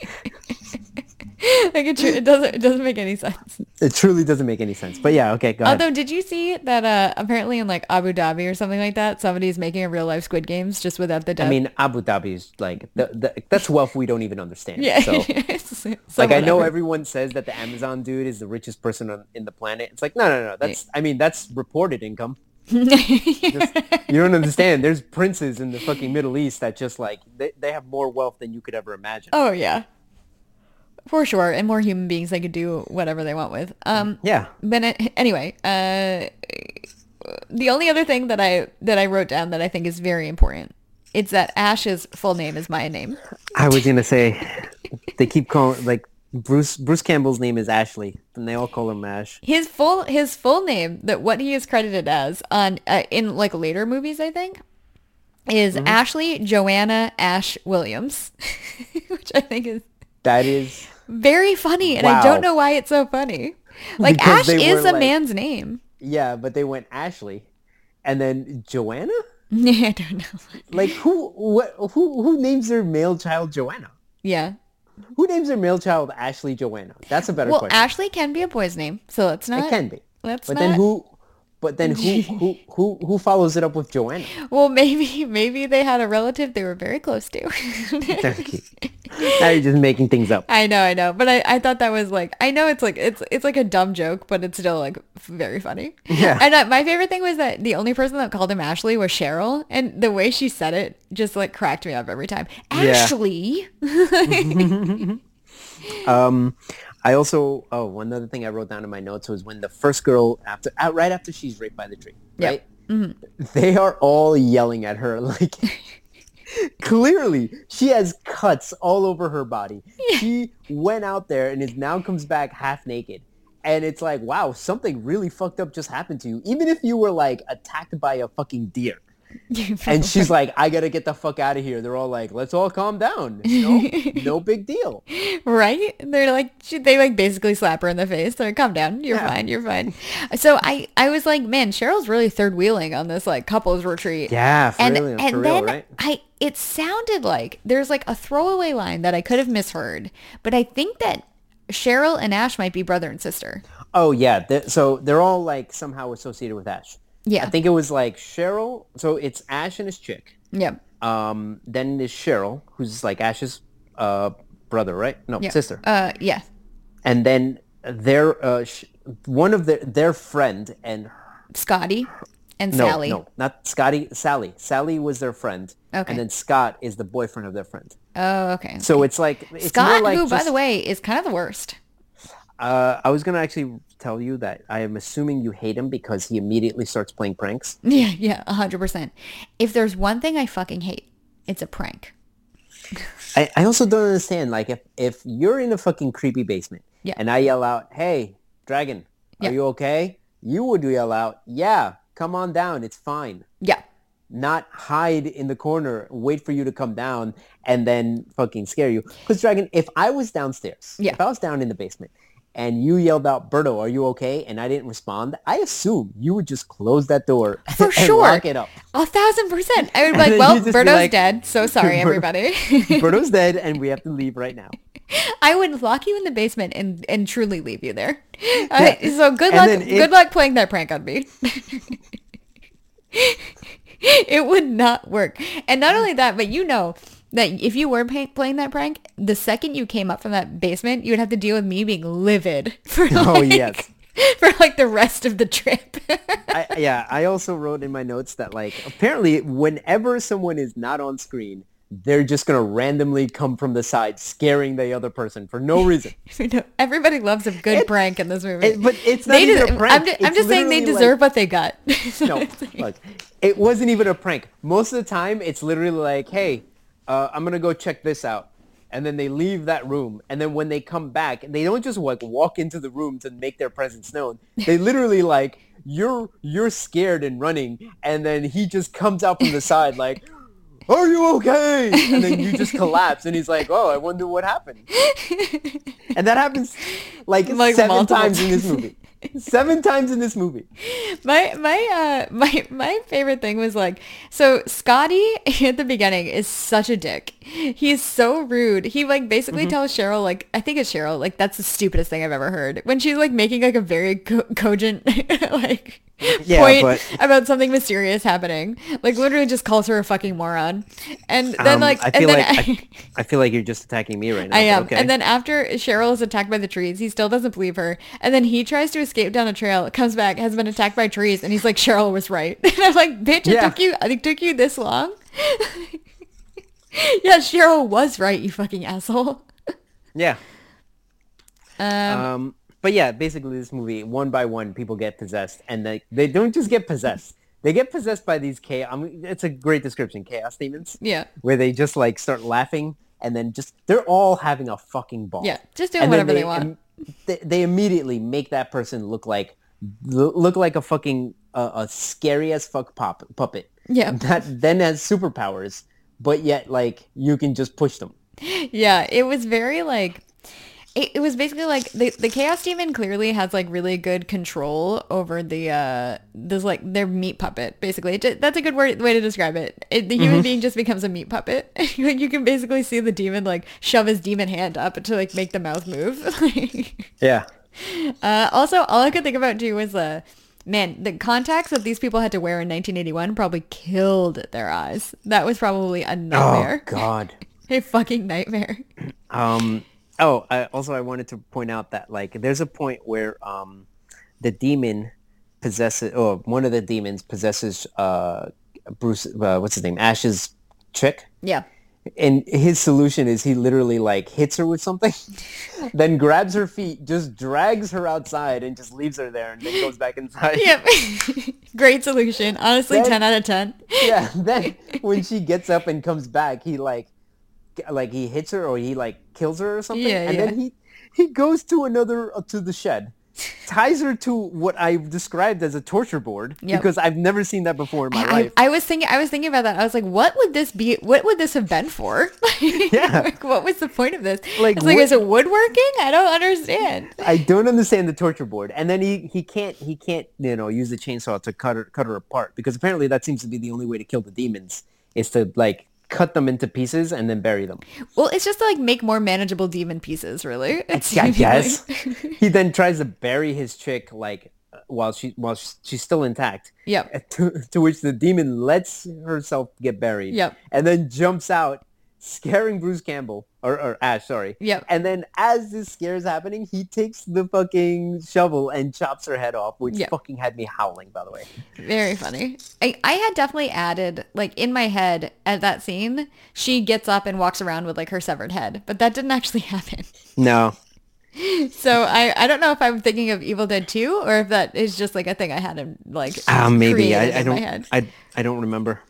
Speaker 1: like it, tru- it doesn't it doesn't make any sense.
Speaker 2: it truly doesn't make any sense. But yeah, okay, go ahead.
Speaker 1: Although, did you see that uh, apparently in like Abu Dhabi or something like that, somebody's making a real life Squid Games just without the dub?
Speaker 2: I mean, Abu Dhabi is like the, the, that's wealth we don't even understand.
Speaker 1: yeah.
Speaker 2: So.
Speaker 1: So
Speaker 2: Like I know everyone says that the Amazon dude is the richest person on, in the planet. It's like no, no, no. That's I mean that's reported income. You don't understand. There's princes in the fucking Middle East that just like they, they have more wealth than you could ever imagine.
Speaker 1: oh yeah, for sure, and more human beings they could do whatever they want with. Um,
Speaker 2: Yeah.
Speaker 1: But it, anyway, uh, the only other thing that I that I wrote down that I think is very important, it's that Ash's full name is my name.
Speaker 2: I was gonna say they keep calling like Bruce Bruce Campbell's name is Ashley, and they all call him Ash.
Speaker 1: His full his full name that what he is credited as on uh, in like later movies I think is
Speaker 2: Mm-hmm.
Speaker 1: Ashley Joanna Ash Williams, which I think is
Speaker 2: That is
Speaker 1: very funny, and I don't know why it's so funny. Like
Speaker 2: Because
Speaker 1: Ash is
Speaker 2: were
Speaker 1: a
Speaker 2: like-
Speaker 1: man's name.
Speaker 2: yeah, but they went Ashley, and then Joanna.
Speaker 1: Yeah, I don't know.
Speaker 2: Like who what who who names their male child Joanna?
Speaker 1: Yeah.
Speaker 2: Who names their male child Ashley Joanna? That's a better
Speaker 1: Well,
Speaker 2: question.
Speaker 1: Ashley can be a boy's name, so let's not.
Speaker 2: It can be.
Speaker 1: Let's
Speaker 2: but
Speaker 1: not.
Speaker 2: then who? But then who? Who? Who? Who follows it up with Joanna?
Speaker 1: Well, maybe maybe they had a relative they were very close to.
Speaker 2: now you're just making things up.
Speaker 1: I know, I know, but I, I thought that was like I know it's like it's it's like a dumb joke, but it's still like very funny.
Speaker 2: Yeah.
Speaker 1: And uh, my favorite thing was that the only person that called him Ashley was Cheryl, and the way she said it just like cracked me up every time. Ashley.
Speaker 2: Um, I also oh one other thing I wrote down in my notes was when the first girl after out right after she's raped by the tree,
Speaker 1: Yep.
Speaker 2: right? Mm-hmm. They are all yelling at her like. Clearly, she has cuts all over her body. She went out there and is now comes back half naked. And it's like, wow, something really fucked up just happened to you. Even if you were like attacked by a fucking deer. And she's like, I gotta get the fuck out of here. They're all like, let's all calm down. Know, no big deal.
Speaker 1: right? They're like she, they like basically slap her in the face. They're like, "Calm down, you're
Speaker 2: Yeah.
Speaker 1: fine, you're fine." So I I was like, man, Cheryl's really third wheeling on this like couples retreat.
Speaker 2: Yeah, for
Speaker 1: and
Speaker 2: real,
Speaker 1: and
Speaker 2: for real,
Speaker 1: then
Speaker 2: right?
Speaker 1: I it sounded like there's like a throwaway line that I could have misheard, but I think that Cheryl and Ash might be brother and sister.
Speaker 2: Oh yeah, th- so they're all like somehow associated with Ash.
Speaker 1: Yeah.
Speaker 2: I think it was like Cheryl. So it's Ash and his chick.
Speaker 1: Yeah.
Speaker 2: Um, then there's Cheryl, who's like Ash's uh brother, right? No,
Speaker 1: Yeah.
Speaker 2: sister.
Speaker 1: Uh yeah.
Speaker 2: And then their uh, sh- one of their their friend and
Speaker 1: Scotty and
Speaker 2: no,
Speaker 1: Sally.
Speaker 2: no, not Scotty, Sally. Sally was their friend.
Speaker 1: Okay.
Speaker 2: And then Scott is the boyfriend of their friend.
Speaker 1: Oh, okay.
Speaker 2: So it's like it's
Speaker 1: Scott,
Speaker 2: more like
Speaker 1: who by the way is kind of the worst.
Speaker 2: Uh, I was gonna actually tell you that I am assuming you hate him because he immediately starts playing pranks.
Speaker 1: Yeah, yeah, a hundred percent. If there's one thing I fucking hate, it's a prank.
Speaker 2: I, I also don't understand. Like if if you're in a fucking creepy basement
Speaker 1: Yeah.
Speaker 2: and I yell out, "Hey, dragon,
Speaker 1: Yeah.
Speaker 2: are you okay?" You would yell out, "Yeah, come on down. It's fine."
Speaker 1: Yeah.
Speaker 2: Not hide in the corner, wait for you to come down, and then fucking scare you. Because dragon, if I was downstairs,
Speaker 1: Yeah.
Speaker 2: if I was down in the basement, and you yelled out, Berto, are you okay? And I didn't respond, I assume you would just close that door
Speaker 1: For
Speaker 2: and
Speaker 1: sure.
Speaker 2: lock it up.
Speaker 1: A thousand percent. I would be like, well,
Speaker 2: you'd just be
Speaker 1: Berto's
Speaker 2: like,
Speaker 1: dead. So sorry, everybody.
Speaker 2: Berto's dead and we have to leave right now.
Speaker 1: I would lock you in the basement and, and truly leave you there. Uh, so good
Speaker 2: And
Speaker 1: luck.
Speaker 2: if-
Speaker 1: good luck playing that prank on me. it would not work. And not only that, but you know that if you were pay- playing that prank, the second you came up from that basement, you would have to deal with me being livid for oh, like,
Speaker 2: Oh, yes.
Speaker 1: for like the rest of the trip.
Speaker 2: I, yeah, I also wrote in my notes that like apparently whenever someone is not on screen, they're just gonna randomly come from the side, scaring the other person for no reason.
Speaker 1: Everybody loves a good
Speaker 2: It-
Speaker 1: prank in this movie.
Speaker 2: it- but it's not
Speaker 1: They
Speaker 2: even
Speaker 1: des-
Speaker 2: a prank.
Speaker 1: I'm, ju- I'm just saying they
Speaker 2: literally like-
Speaker 1: deserve what they got.
Speaker 2: No, look, it wasn't even a prank. Most of the time, it's literally like, hey, uh, I'm gonna go check this out, and then they leave that room, and then when they come back, they don't just like walk into the room to make their presence known. They literally like you're you're scared and running, and then he just comes out from the side like. Are you okay? And then you just collapse, and he's like, "Oh, I wonder what happened." And that happens like,
Speaker 1: Like
Speaker 2: seven times in this movie. Seven times in this movie.
Speaker 1: my my uh my my favorite thing was like so Scotty at the beginning is such a dick. He's so rude. He like basically
Speaker 2: Mm-hmm.
Speaker 1: tells Cheryl like I think it's Cheryl like that's the stupidest thing I've ever heard when she's like making like a very co- cogent like
Speaker 2: Yeah,
Speaker 1: point
Speaker 2: but-
Speaker 1: about something mysterious happening. Like literally just calls her a fucking moron. And then
Speaker 2: Um,
Speaker 1: like
Speaker 2: I feel like I, I feel like you're just attacking me right now.
Speaker 1: I am.
Speaker 2: Okay.
Speaker 1: And then after Cheryl is attacked by the trees, he still doesn't believe her. And then he tries to escape down a trail, comes back, has been attacked by trees, and he's like, Cheryl was right. And I'm like, bitch, it
Speaker 2: Yeah.
Speaker 1: took you it took you this long? yeah, Cheryl was right, you fucking asshole.
Speaker 2: yeah.
Speaker 1: Um,
Speaker 2: Um, but yeah, basically this movie, one by one, people get possessed, and they they don't just get possessed. They get possessed by these chaos. I mean, it's a great description, chaos demons.
Speaker 1: yeah.
Speaker 2: Where they just like start laughing, and then just they're all having a fucking ball.
Speaker 1: Yeah, just doing
Speaker 2: And
Speaker 1: whatever they want.
Speaker 2: im- they, they immediately make that person look like look like a fucking uh, a scary as fuck pop puppet.
Speaker 1: Yeah.
Speaker 2: That then has superpowers, but yet like you can just push them.
Speaker 1: Yeah, it was very like it, it was basically like the the chaos demon clearly has like really good control over the uh this like their meat puppet basically. That's a good word way to describe it, it the human being just becomes a meat puppet. Like you can basically see the demon like shove his demon hand up to like make the mouth move.
Speaker 2: Yeah.
Speaker 1: uh also all i could think about too was uh man the contacts that these people had to wear in 1981 probably killed their eyes. That was probably a nightmare
Speaker 2: Oh
Speaker 1: nightmare.
Speaker 2: God.
Speaker 1: a fucking nightmare.
Speaker 2: Um. Oh, I, also I wanted to point out that like there's a point where um, the demon possesses, or one of the demons possesses uh, Bruce. Uh, what's his name? Ash's trick.
Speaker 1: yeah
Speaker 2: And his solution is he literally like hits her with something, then grabs her feet, just drags her outside, and just leaves her there, and then goes back inside.
Speaker 1: Yep. Great solution. Honestly,
Speaker 2: Then-
Speaker 1: 10 out of 10.
Speaker 2: yeah. Then when she gets up and comes back, he like, like he hits her or he like kills her or something,
Speaker 1: Yeah,
Speaker 2: and
Speaker 1: yeah.
Speaker 2: then he he goes to another uh, to the shed, ties her to what I've described as a torture board
Speaker 1: Yep.
Speaker 2: because I've never seen that before in my
Speaker 1: I,
Speaker 2: life.
Speaker 1: I was thinking I was thinking about that. I was like, what would this be? What would this have been for?
Speaker 2: Yeah.
Speaker 1: like, what was the point of this?
Speaker 2: Like,
Speaker 1: Like, like
Speaker 2: what-
Speaker 1: is it woodworking? I don't understand.
Speaker 2: I don't understand the torture board, and then he, he can't he can't you know use the chainsaw to cut her cut her apart because apparently that seems to be the only way to kill the demons is to like cut them into pieces and then bury them.
Speaker 1: Well, it's just to like make more manageable demon pieces, really. It's
Speaker 2: I guess he then tries to bury his chick like while she while she's still intact.
Speaker 1: Yep.
Speaker 2: To, to which the demon lets herself get buried.
Speaker 1: Yep.
Speaker 2: And then jumps out, scaring Bruce Campbell or, or Ash, sorry.
Speaker 1: Yep.
Speaker 2: And then as this scare is happening, he takes the fucking shovel and chops her head off, which
Speaker 1: Yep.
Speaker 2: fucking had me howling, by the way.
Speaker 1: Very funny. I, I had definitely added, like in my head at that scene, she gets up and walks around with like her severed head, but that didn't actually happen.
Speaker 2: No.
Speaker 1: So I, I don't know if I'm thinking of Evil Dead 2 or if that is just like a thing I had in like
Speaker 2: Ah, maybe. I, I don't. I I don't remember.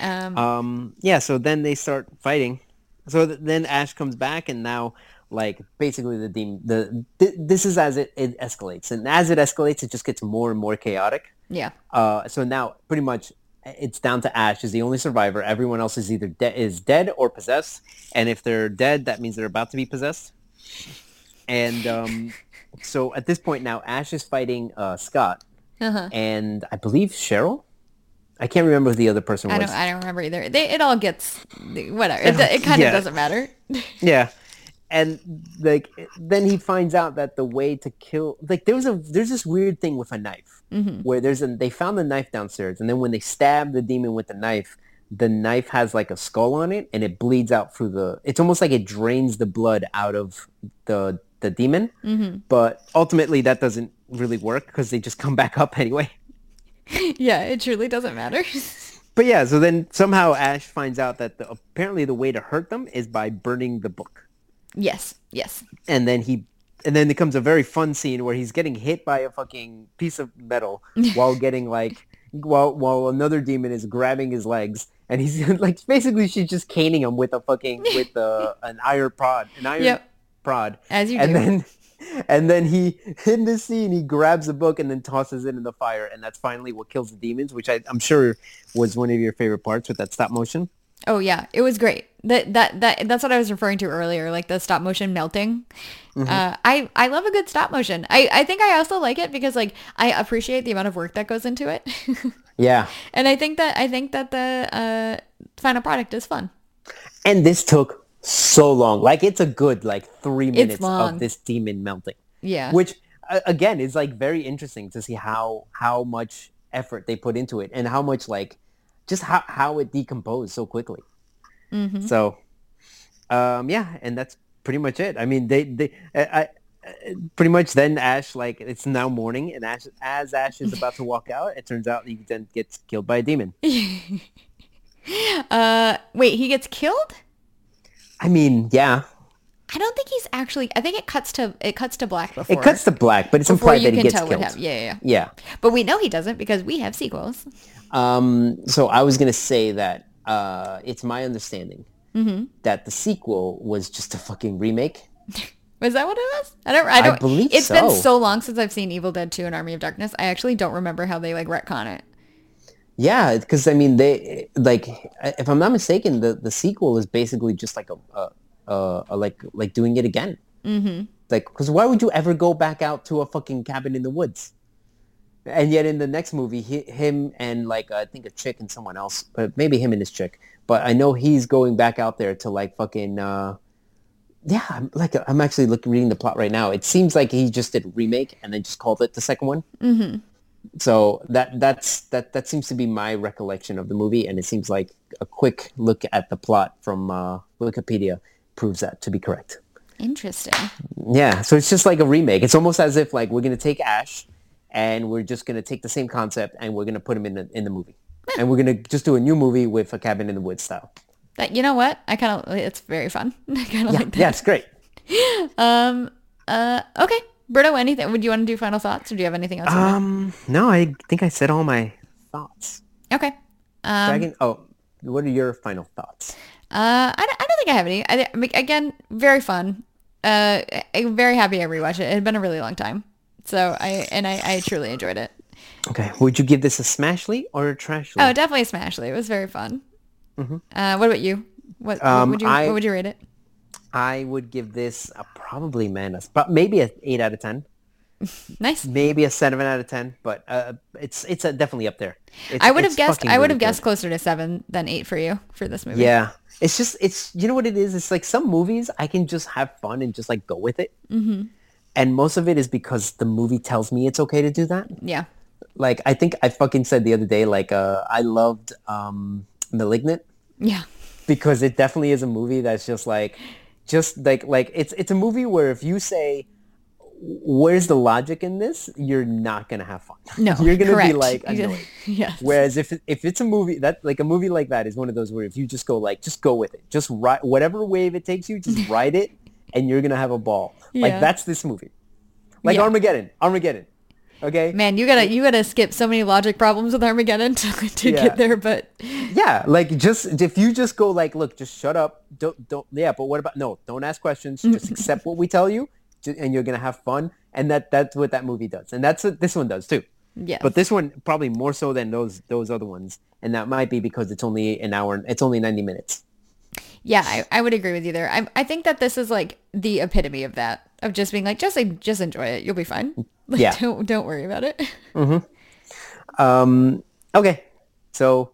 Speaker 1: Um,
Speaker 2: Um. Yeah. So then they start fighting. So th- then Ash comes back, and now, like, basically the demon. The th- this is as it, it escalates, and as it escalates, it just gets more and more chaotic.
Speaker 1: yeah.
Speaker 2: Uh. So now, pretty much, it's down to Ash is the only survivor. Everyone else is either de- is dead or possessed, and if they're dead, that means they're about to be possessed. And um, so at this point now, Ash is fighting uh, Scott,
Speaker 1: Uh-huh.
Speaker 2: and I believe Cheryl. I can't remember who the other person
Speaker 1: I
Speaker 2: was.
Speaker 1: don't. I don't remember either. They, it all gets whatever. It, it kind of doesn't matter.
Speaker 2: Yeah. And like then he finds out that the way to kill like there was a there's this weird thing with a knife mm-hmm. where there's a they found the knife downstairs and then when they stab the demon with the knife the knife has like a skull on it and it bleeds out through the it's almost like it drains the blood out of the the demon mm-hmm. but ultimately that doesn't really work because they just come back up anyway
Speaker 1: yeah, it truly doesn't matter.
Speaker 2: but yeah so then somehow Ash finds out that the, apparently the way to hurt them is by burning the book
Speaker 1: yes. Yes.
Speaker 2: and then he and then it comes a very fun scene where he's getting hit by a fucking piece of metal while getting like while while another demon is grabbing his legs and he's like basically she's just caning him with a fucking with uh, an iron prod an iron
Speaker 1: Yep.
Speaker 2: prod
Speaker 1: As you
Speaker 2: and
Speaker 1: do.
Speaker 2: then and then he in this scene he grabs the book and then tosses it in the fire and that's finally what kills the demons which I, I'm sure was one of your favorite parts with that stop motion
Speaker 1: Oh yeah, it was great. That that that that's what I was referring to earlier, like the stop motion melting.
Speaker 2: Mm-hmm.
Speaker 1: Uh, I I love a good stop motion. I I think I also like it because like I appreciate the amount of work that goes into it,
Speaker 2: yeah
Speaker 1: and I think that I think that the uh, final product is fun.
Speaker 2: And this took so long. Like it's a good like three minutes of this demon melting.
Speaker 1: Yeah.
Speaker 2: Which again is like very interesting to see how how much effort they put into it and how much like just how how it decomposed so quickly.
Speaker 1: Mm-hmm.
Speaker 2: So um yeah, and that's pretty much it. I mean they they I, I pretty much then Ash like it's now morning and Ash as Ash is about to walk out, it turns out he then gets killed by a demon.
Speaker 1: Uh, wait, he gets killed?
Speaker 2: I mean, yeah.
Speaker 1: I don't think he's actually. I think it cuts to it cuts to black before.
Speaker 2: It cuts to black, but it's
Speaker 1: before
Speaker 2: implied that he
Speaker 1: can
Speaker 2: gets
Speaker 1: tell
Speaker 2: killed.
Speaker 1: Yeah, yeah, yeah.
Speaker 2: Yeah.
Speaker 1: But we know he doesn't because we have sequels.
Speaker 2: Um, so I was gonna say that uh, it's my understanding
Speaker 1: Mm-hmm.
Speaker 2: that the sequel was just a fucking remake.
Speaker 1: Was that what it was? I don't. I don't.
Speaker 2: believe
Speaker 1: It's been
Speaker 2: so.
Speaker 1: so long since I've seen Evil Dead 2 and Army of Darkness. I actually don't remember how they like retcon it.
Speaker 2: Yeah, because I mean, they like, if I'm not mistaken, the, the sequel is basically just like a, a, a, a like like doing it again. Mm-hmm. Like, because why would you ever go back out to a fucking cabin in the woods? And yet in the next movie, he, him and like I think a chick and someone else, but maybe him and his chick. But I know he's going back out there to like fucking. Uh, yeah, I'm, like I'm actually looking reading the plot right now. It seems like he just did a remake and then just called it the second one. Mm-hmm. So that that's that that seems to be my recollection of the movie, and it seems like a quick look at the plot from uh, Wikipedia proves that to be correct.
Speaker 1: Interesting.
Speaker 2: Yeah, so it's just like a remake. It's almost as if like we're gonna take Ash, and we're just gonna take the same concept and we're gonna put him in the in the movie, and we're gonna just do a new movie with a cabin in the woods style.
Speaker 1: That you know what? I kind of. It's very fun. I kind of
Speaker 2: Yeah,
Speaker 1: like that.
Speaker 2: yeah, it's great.
Speaker 1: Um. Uh. Okay. Brito, anything? Would you want to do final thoughts, or do you have anything else?
Speaker 2: Um, no, I think I said all my thoughts.
Speaker 1: okay. Um.
Speaker 2: Dragon. Oh, what are your final thoughts?
Speaker 1: Uh, I, don't- I don't think I have any. I, I mean, again, very fun. Uh, I'm very happy I rewatched it. It had been a really long time, so I and I, I truly enjoyed it.
Speaker 2: Okay, would you give this a Smashly or a Trashly?
Speaker 1: Oh, definitely Smashly. It was very fun. Uh, what about you? What, what
Speaker 2: Um,
Speaker 1: would you
Speaker 2: I-
Speaker 1: What would you rate it?
Speaker 2: I would give this a probably man, a, pro- maybe a eight out of ten,
Speaker 1: Nice.
Speaker 2: maybe a seven out of ten, but uh, it's it's definitely up there. It's,
Speaker 1: I would have guessed. I would
Speaker 2: really
Speaker 1: have guessed
Speaker 2: good.
Speaker 1: closer to seven than eight for you for this movie.
Speaker 2: Yeah, it's just it's you know what it is. It's like some movies I can just have fun and just like go with it, mm-hmm. and most of it is because the movie tells me it's okay to do that.
Speaker 1: Yeah.
Speaker 2: Like I think I fucking said the other day, like uh, I loved um, *Malignant*
Speaker 1: Yeah.
Speaker 2: because it definitely is a movie that's just like just like like it's it's a movie where if you say where's the logic in this you're not gonna have fun
Speaker 1: No.
Speaker 2: you're gonna
Speaker 1: correct.
Speaker 2: be like annoyed
Speaker 1: yes.
Speaker 2: whereas if if it's a movie that like a movie like that is one of those where if you just go like just go with it just ride whatever wave it takes you just ride it and you're gonna have a ball like that's this movie like
Speaker 1: Yeah.
Speaker 2: Armageddon Armageddon okay
Speaker 1: Man, you gotta you gotta skip so many logic problems with Armageddon to, to
Speaker 2: Yeah.
Speaker 1: get there, but
Speaker 2: Yeah, like just if you just go like, look, just shut up. Don't don't. Yeah, but what about no? Don't ask questions. Just accept what we tell you, and you're gonna have fun. And that that's what that movie does, and that's what this one does too.
Speaker 1: Yeah.
Speaker 2: But this one probably more so than those those other ones, and that might be because it's only an hour. It's only ninety minutes.
Speaker 1: Yeah, I, I would agree with you there. I, I think that this is like the epitome of that of just being like, just like, just enjoy it. You'll be fine. Like,
Speaker 2: Yeah.
Speaker 1: Don't don't worry about it.
Speaker 2: Um, okay, so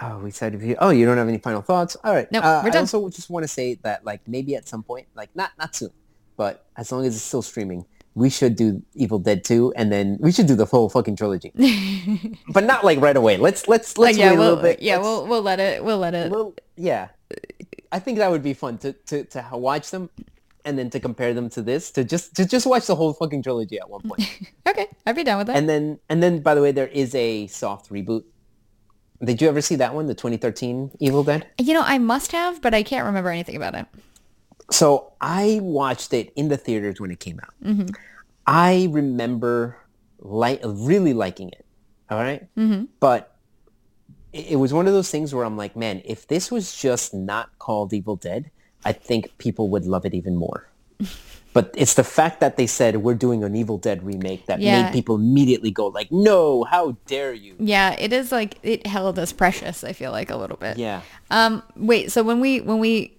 Speaker 2: oh, we said if you oh you don't have any final thoughts. All right,
Speaker 1: No,
Speaker 2: uh,
Speaker 1: we're
Speaker 2: I
Speaker 1: done.
Speaker 2: also just want to say that like maybe at some point, like not not soon, but as long as it's still streaming, we should do Evil Dead 2, and then we should do the whole fucking trilogy. but not like right away. Let's let's let's
Speaker 1: yeah,
Speaker 2: wait a
Speaker 1: we'll
Speaker 2: little bit.
Speaker 1: yeah,
Speaker 2: Let's-
Speaker 1: we'll we'll let it we'll let it.
Speaker 2: well, yeah. I think that would be fun to, to, to watch them and then to compare them to this to just to just watch the whole fucking trilogy at one point.
Speaker 1: okay, I'd be down with that.
Speaker 2: and then and then by the way, there is a soft reboot. Did you ever see that one, the 2013 Evil Dead?
Speaker 1: you know, I must have, but I can't remember anything about it.
Speaker 2: So I watched it in the theaters when it came out. Mm-hmm. I remember like really liking it. All right? Mm-hmm. but it, it was one of those things where I'm like, man, if this was just not called Evil Dead, I think people would love it even more. But it's the fact that they said we're doing an Evil Dead remake that
Speaker 1: Yeah.
Speaker 2: made people immediately go like, "No, how dare you!"
Speaker 1: Yeah, it is like it held us precious. I feel like a little bit.
Speaker 2: Yeah.
Speaker 1: Um. Wait. So when we when we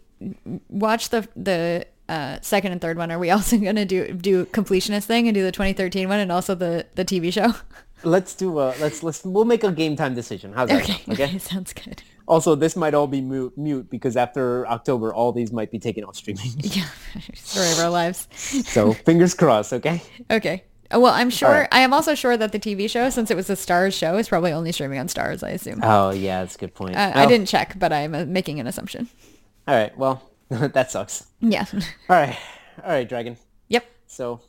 Speaker 1: watch the the uh, second and third one, are we also gonna do do completionist thing and do the 2013 one and also the the TV show?
Speaker 2: Let's do a let's let's we'll make a game time decision. How's that?
Speaker 1: Okay.
Speaker 2: Okay.
Speaker 1: Sounds good.
Speaker 2: Also, this might all be mute, mute because after October, all these might be taken off streaming.
Speaker 1: Yeah. Story of our lives.
Speaker 2: so fingers crossed. Okay.
Speaker 1: Okay. Uh, Well, I'm sure.
Speaker 2: right.
Speaker 1: I am also sure that the TV show, since it was a Starz show, is probably only streaming on Starz. I assume.
Speaker 2: Oh yeah, that's a good point.
Speaker 1: Uh, I didn't check, but I'm uh, making an assumption.
Speaker 2: All right. Well, that sucks.
Speaker 1: Yeah.
Speaker 2: All right. All right, Dragon.
Speaker 1: yep.
Speaker 2: So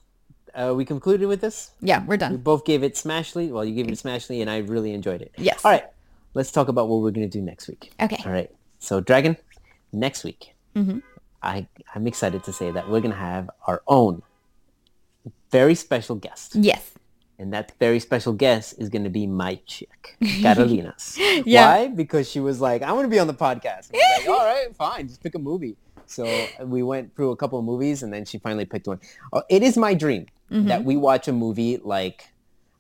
Speaker 2: uh, we concluded with this.
Speaker 1: Yeah, we're
Speaker 2: We
Speaker 1: done.
Speaker 2: both gave it Smashly. Well, you gave it Smashly, and I really enjoyed it.
Speaker 1: Yes.
Speaker 2: All right. Let's talk about what we're going to do next week.
Speaker 1: Okay.
Speaker 2: All right. So, Dragon, next week,
Speaker 1: Mm-hmm.
Speaker 2: I, I'm excited to say that we're going to have our own very special guest.
Speaker 1: Yes.
Speaker 2: And that very special guest is going to be my chick, Carolinas.
Speaker 1: Yeah.
Speaker 2: Why? Because she was like, I want to be on the podcast. Like, all right, fine. Just pick a movie. So we went through a couple of movies and then she finally picked one. Uh, It is my dream
Speaker 1: Mm-hmm.
Speaker 2: that we watch a movie like,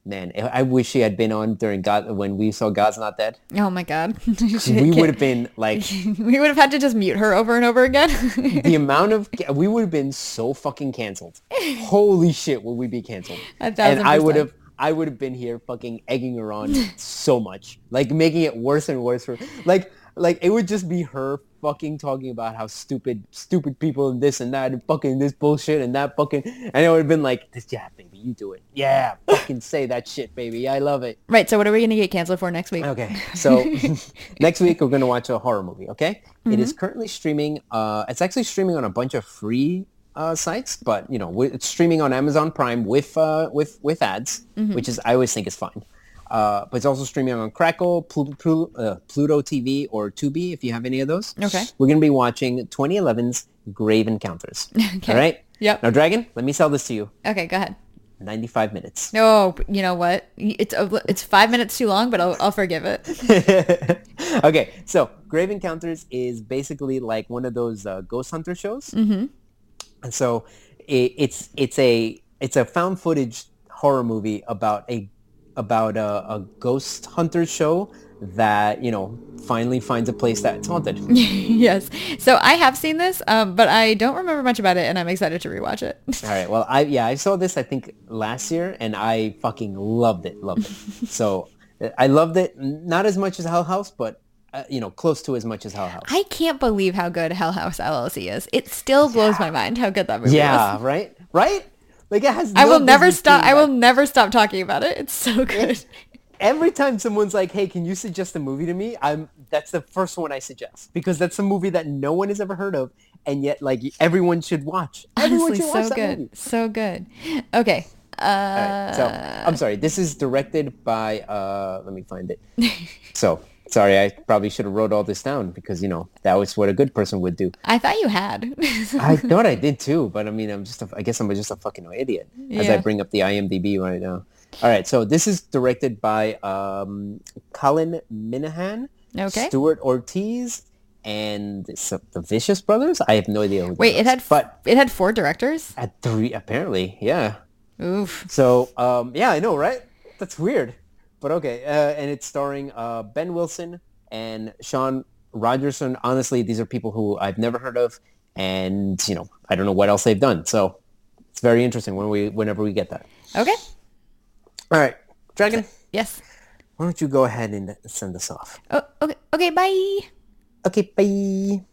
Speaker 2: man, I wish she had been on during God when we saw God's Not Dead.
Speaker 1: Oh my God.
Speaker 2: We would have been like,
Speaker 1: we would have had to just mute her over and over again.
Speaker 2: the amount of, we would have been so fucking canceled. Holy shit, would we be canceled? And I would have I would have been here fucking egging her on so much, like making it worse and worse for like like it would just be her fucking talking about how stupid stupid people and this and that and fucking this bullshit and that fucking and it would have been like this yeah baby you do it yeah fucking say that shit baby I love it
Speaker 1: right. So what are we going to get canceled for next week?
Speaker 2: Okay, so next week we're gonna watch a horror movie. Okay, It is
Speaker 1: Mm-hmm.
Speaker 2: currently streaming. Uh, it's actually streaming on a bunch of free uh, sites, but you know it's streaming on Amazon Prime with uh, with with ads,
Speaker 1: Mm-hmm.
Speaker 2: which is I always think is fine. Uh, but it's also streaming on Crackle, Plu- Plu- uh, Pluto TV, or Tubi if you have any of those.
Speaker 1: Okay.
Speaker 2: We're gonna be watching 2011's Grave Encounters.
Speaker 1: Okay.
Speaker 2: All right.
Speaker 1: Yep.
Speaker 2: Now, Dragon, let me sell this to you.
Speaker 1: Okay, go ahead.
Speaker 2: 95 minutes.
Speaker 1: No, you know what? It's a, it's five minutes too long, but I'll, I'll forgive it.
Speaker 2: okay, so Grave Encounters is basically like one of those uh, ghost hunter shows. Mm-hmm. And so it, it's it's a it's a found footage horror movie about a about a, a ghost hunter show that you know finally finds a place that's haunted.
Speaker 1: yes. So I have seen this, um, but I don't remember much about it, and I'm excited to rewatch it.
Speaker 2: All right. Well, I yeah, I saw this I think last year, and I fucking loved it, loved it. so uh, I loved it, not as much as Hell House, but uh, you know, close to as much as Hell House.
Speaker 1: I can't believe how good Hell House LLC is. It still blows my mind how good that movie
Speaker 2: Yeah,
Speaker 1: is. Yeah.
Speaker 2: Right, right. Like it has.
Speaker 1: I will never stop. I will never stop talking about it. It's so good.
Speaker 2: Every time someone's like, "Hey, can you suggest a movie to me?" I'm that's the first one I suggest because that's a movie that no one has ever heard of, and yet like everyone should watch. Everyone
Speaker 1: Honestly,
Speaker 2: should
Speaker 1: so
Speaker 2: watch that
Speaker 1: good.
Speaker 2: movie.
Speaker 1: So good. Okay. Uh,
Speaker 2: right, so I'm sorry. This is directed by. Uh, let me find it. so sorry, I probably should have wrote all this down because you know that was what a good person would do.
Speaker 1: I thought you had.
Speaker 2: I thought I did too, but I mean, I'm just. A, I guess I'm just a fucking idiot as I bring up the IMDb right now. All right, so this is directed by um, Colin Minihan,
Speaker 1: Okay.
Speaker 2: Stuart Ortiz, and the Vicious Brothers. I have no idea. Who
Speaker 1: Wait, it had
Speaker 2: but
Speaker 1: it had four directors.
Speaker 2: at three apparently, yeah.
Speaker 1: Oof.
Speaker 2: So um, yeah, I know, right? That's weird, but okay, uh, and it's starring uh, Ben Wilson and Sean Rogerson. Honestly, these are people who I've never heard of, and you know, I don't know what else they've done. So it's very interesting when we whenever we get that.
Speaker 1: Okay.
Speaker 2: All right, Dragon.
Speaker 1: Yes.
Speaker 2: Why don't you go ahead and send us off?
Speaker 1: Oh, okay. Okay. Bye.
Speaker 2: Okay. Bye.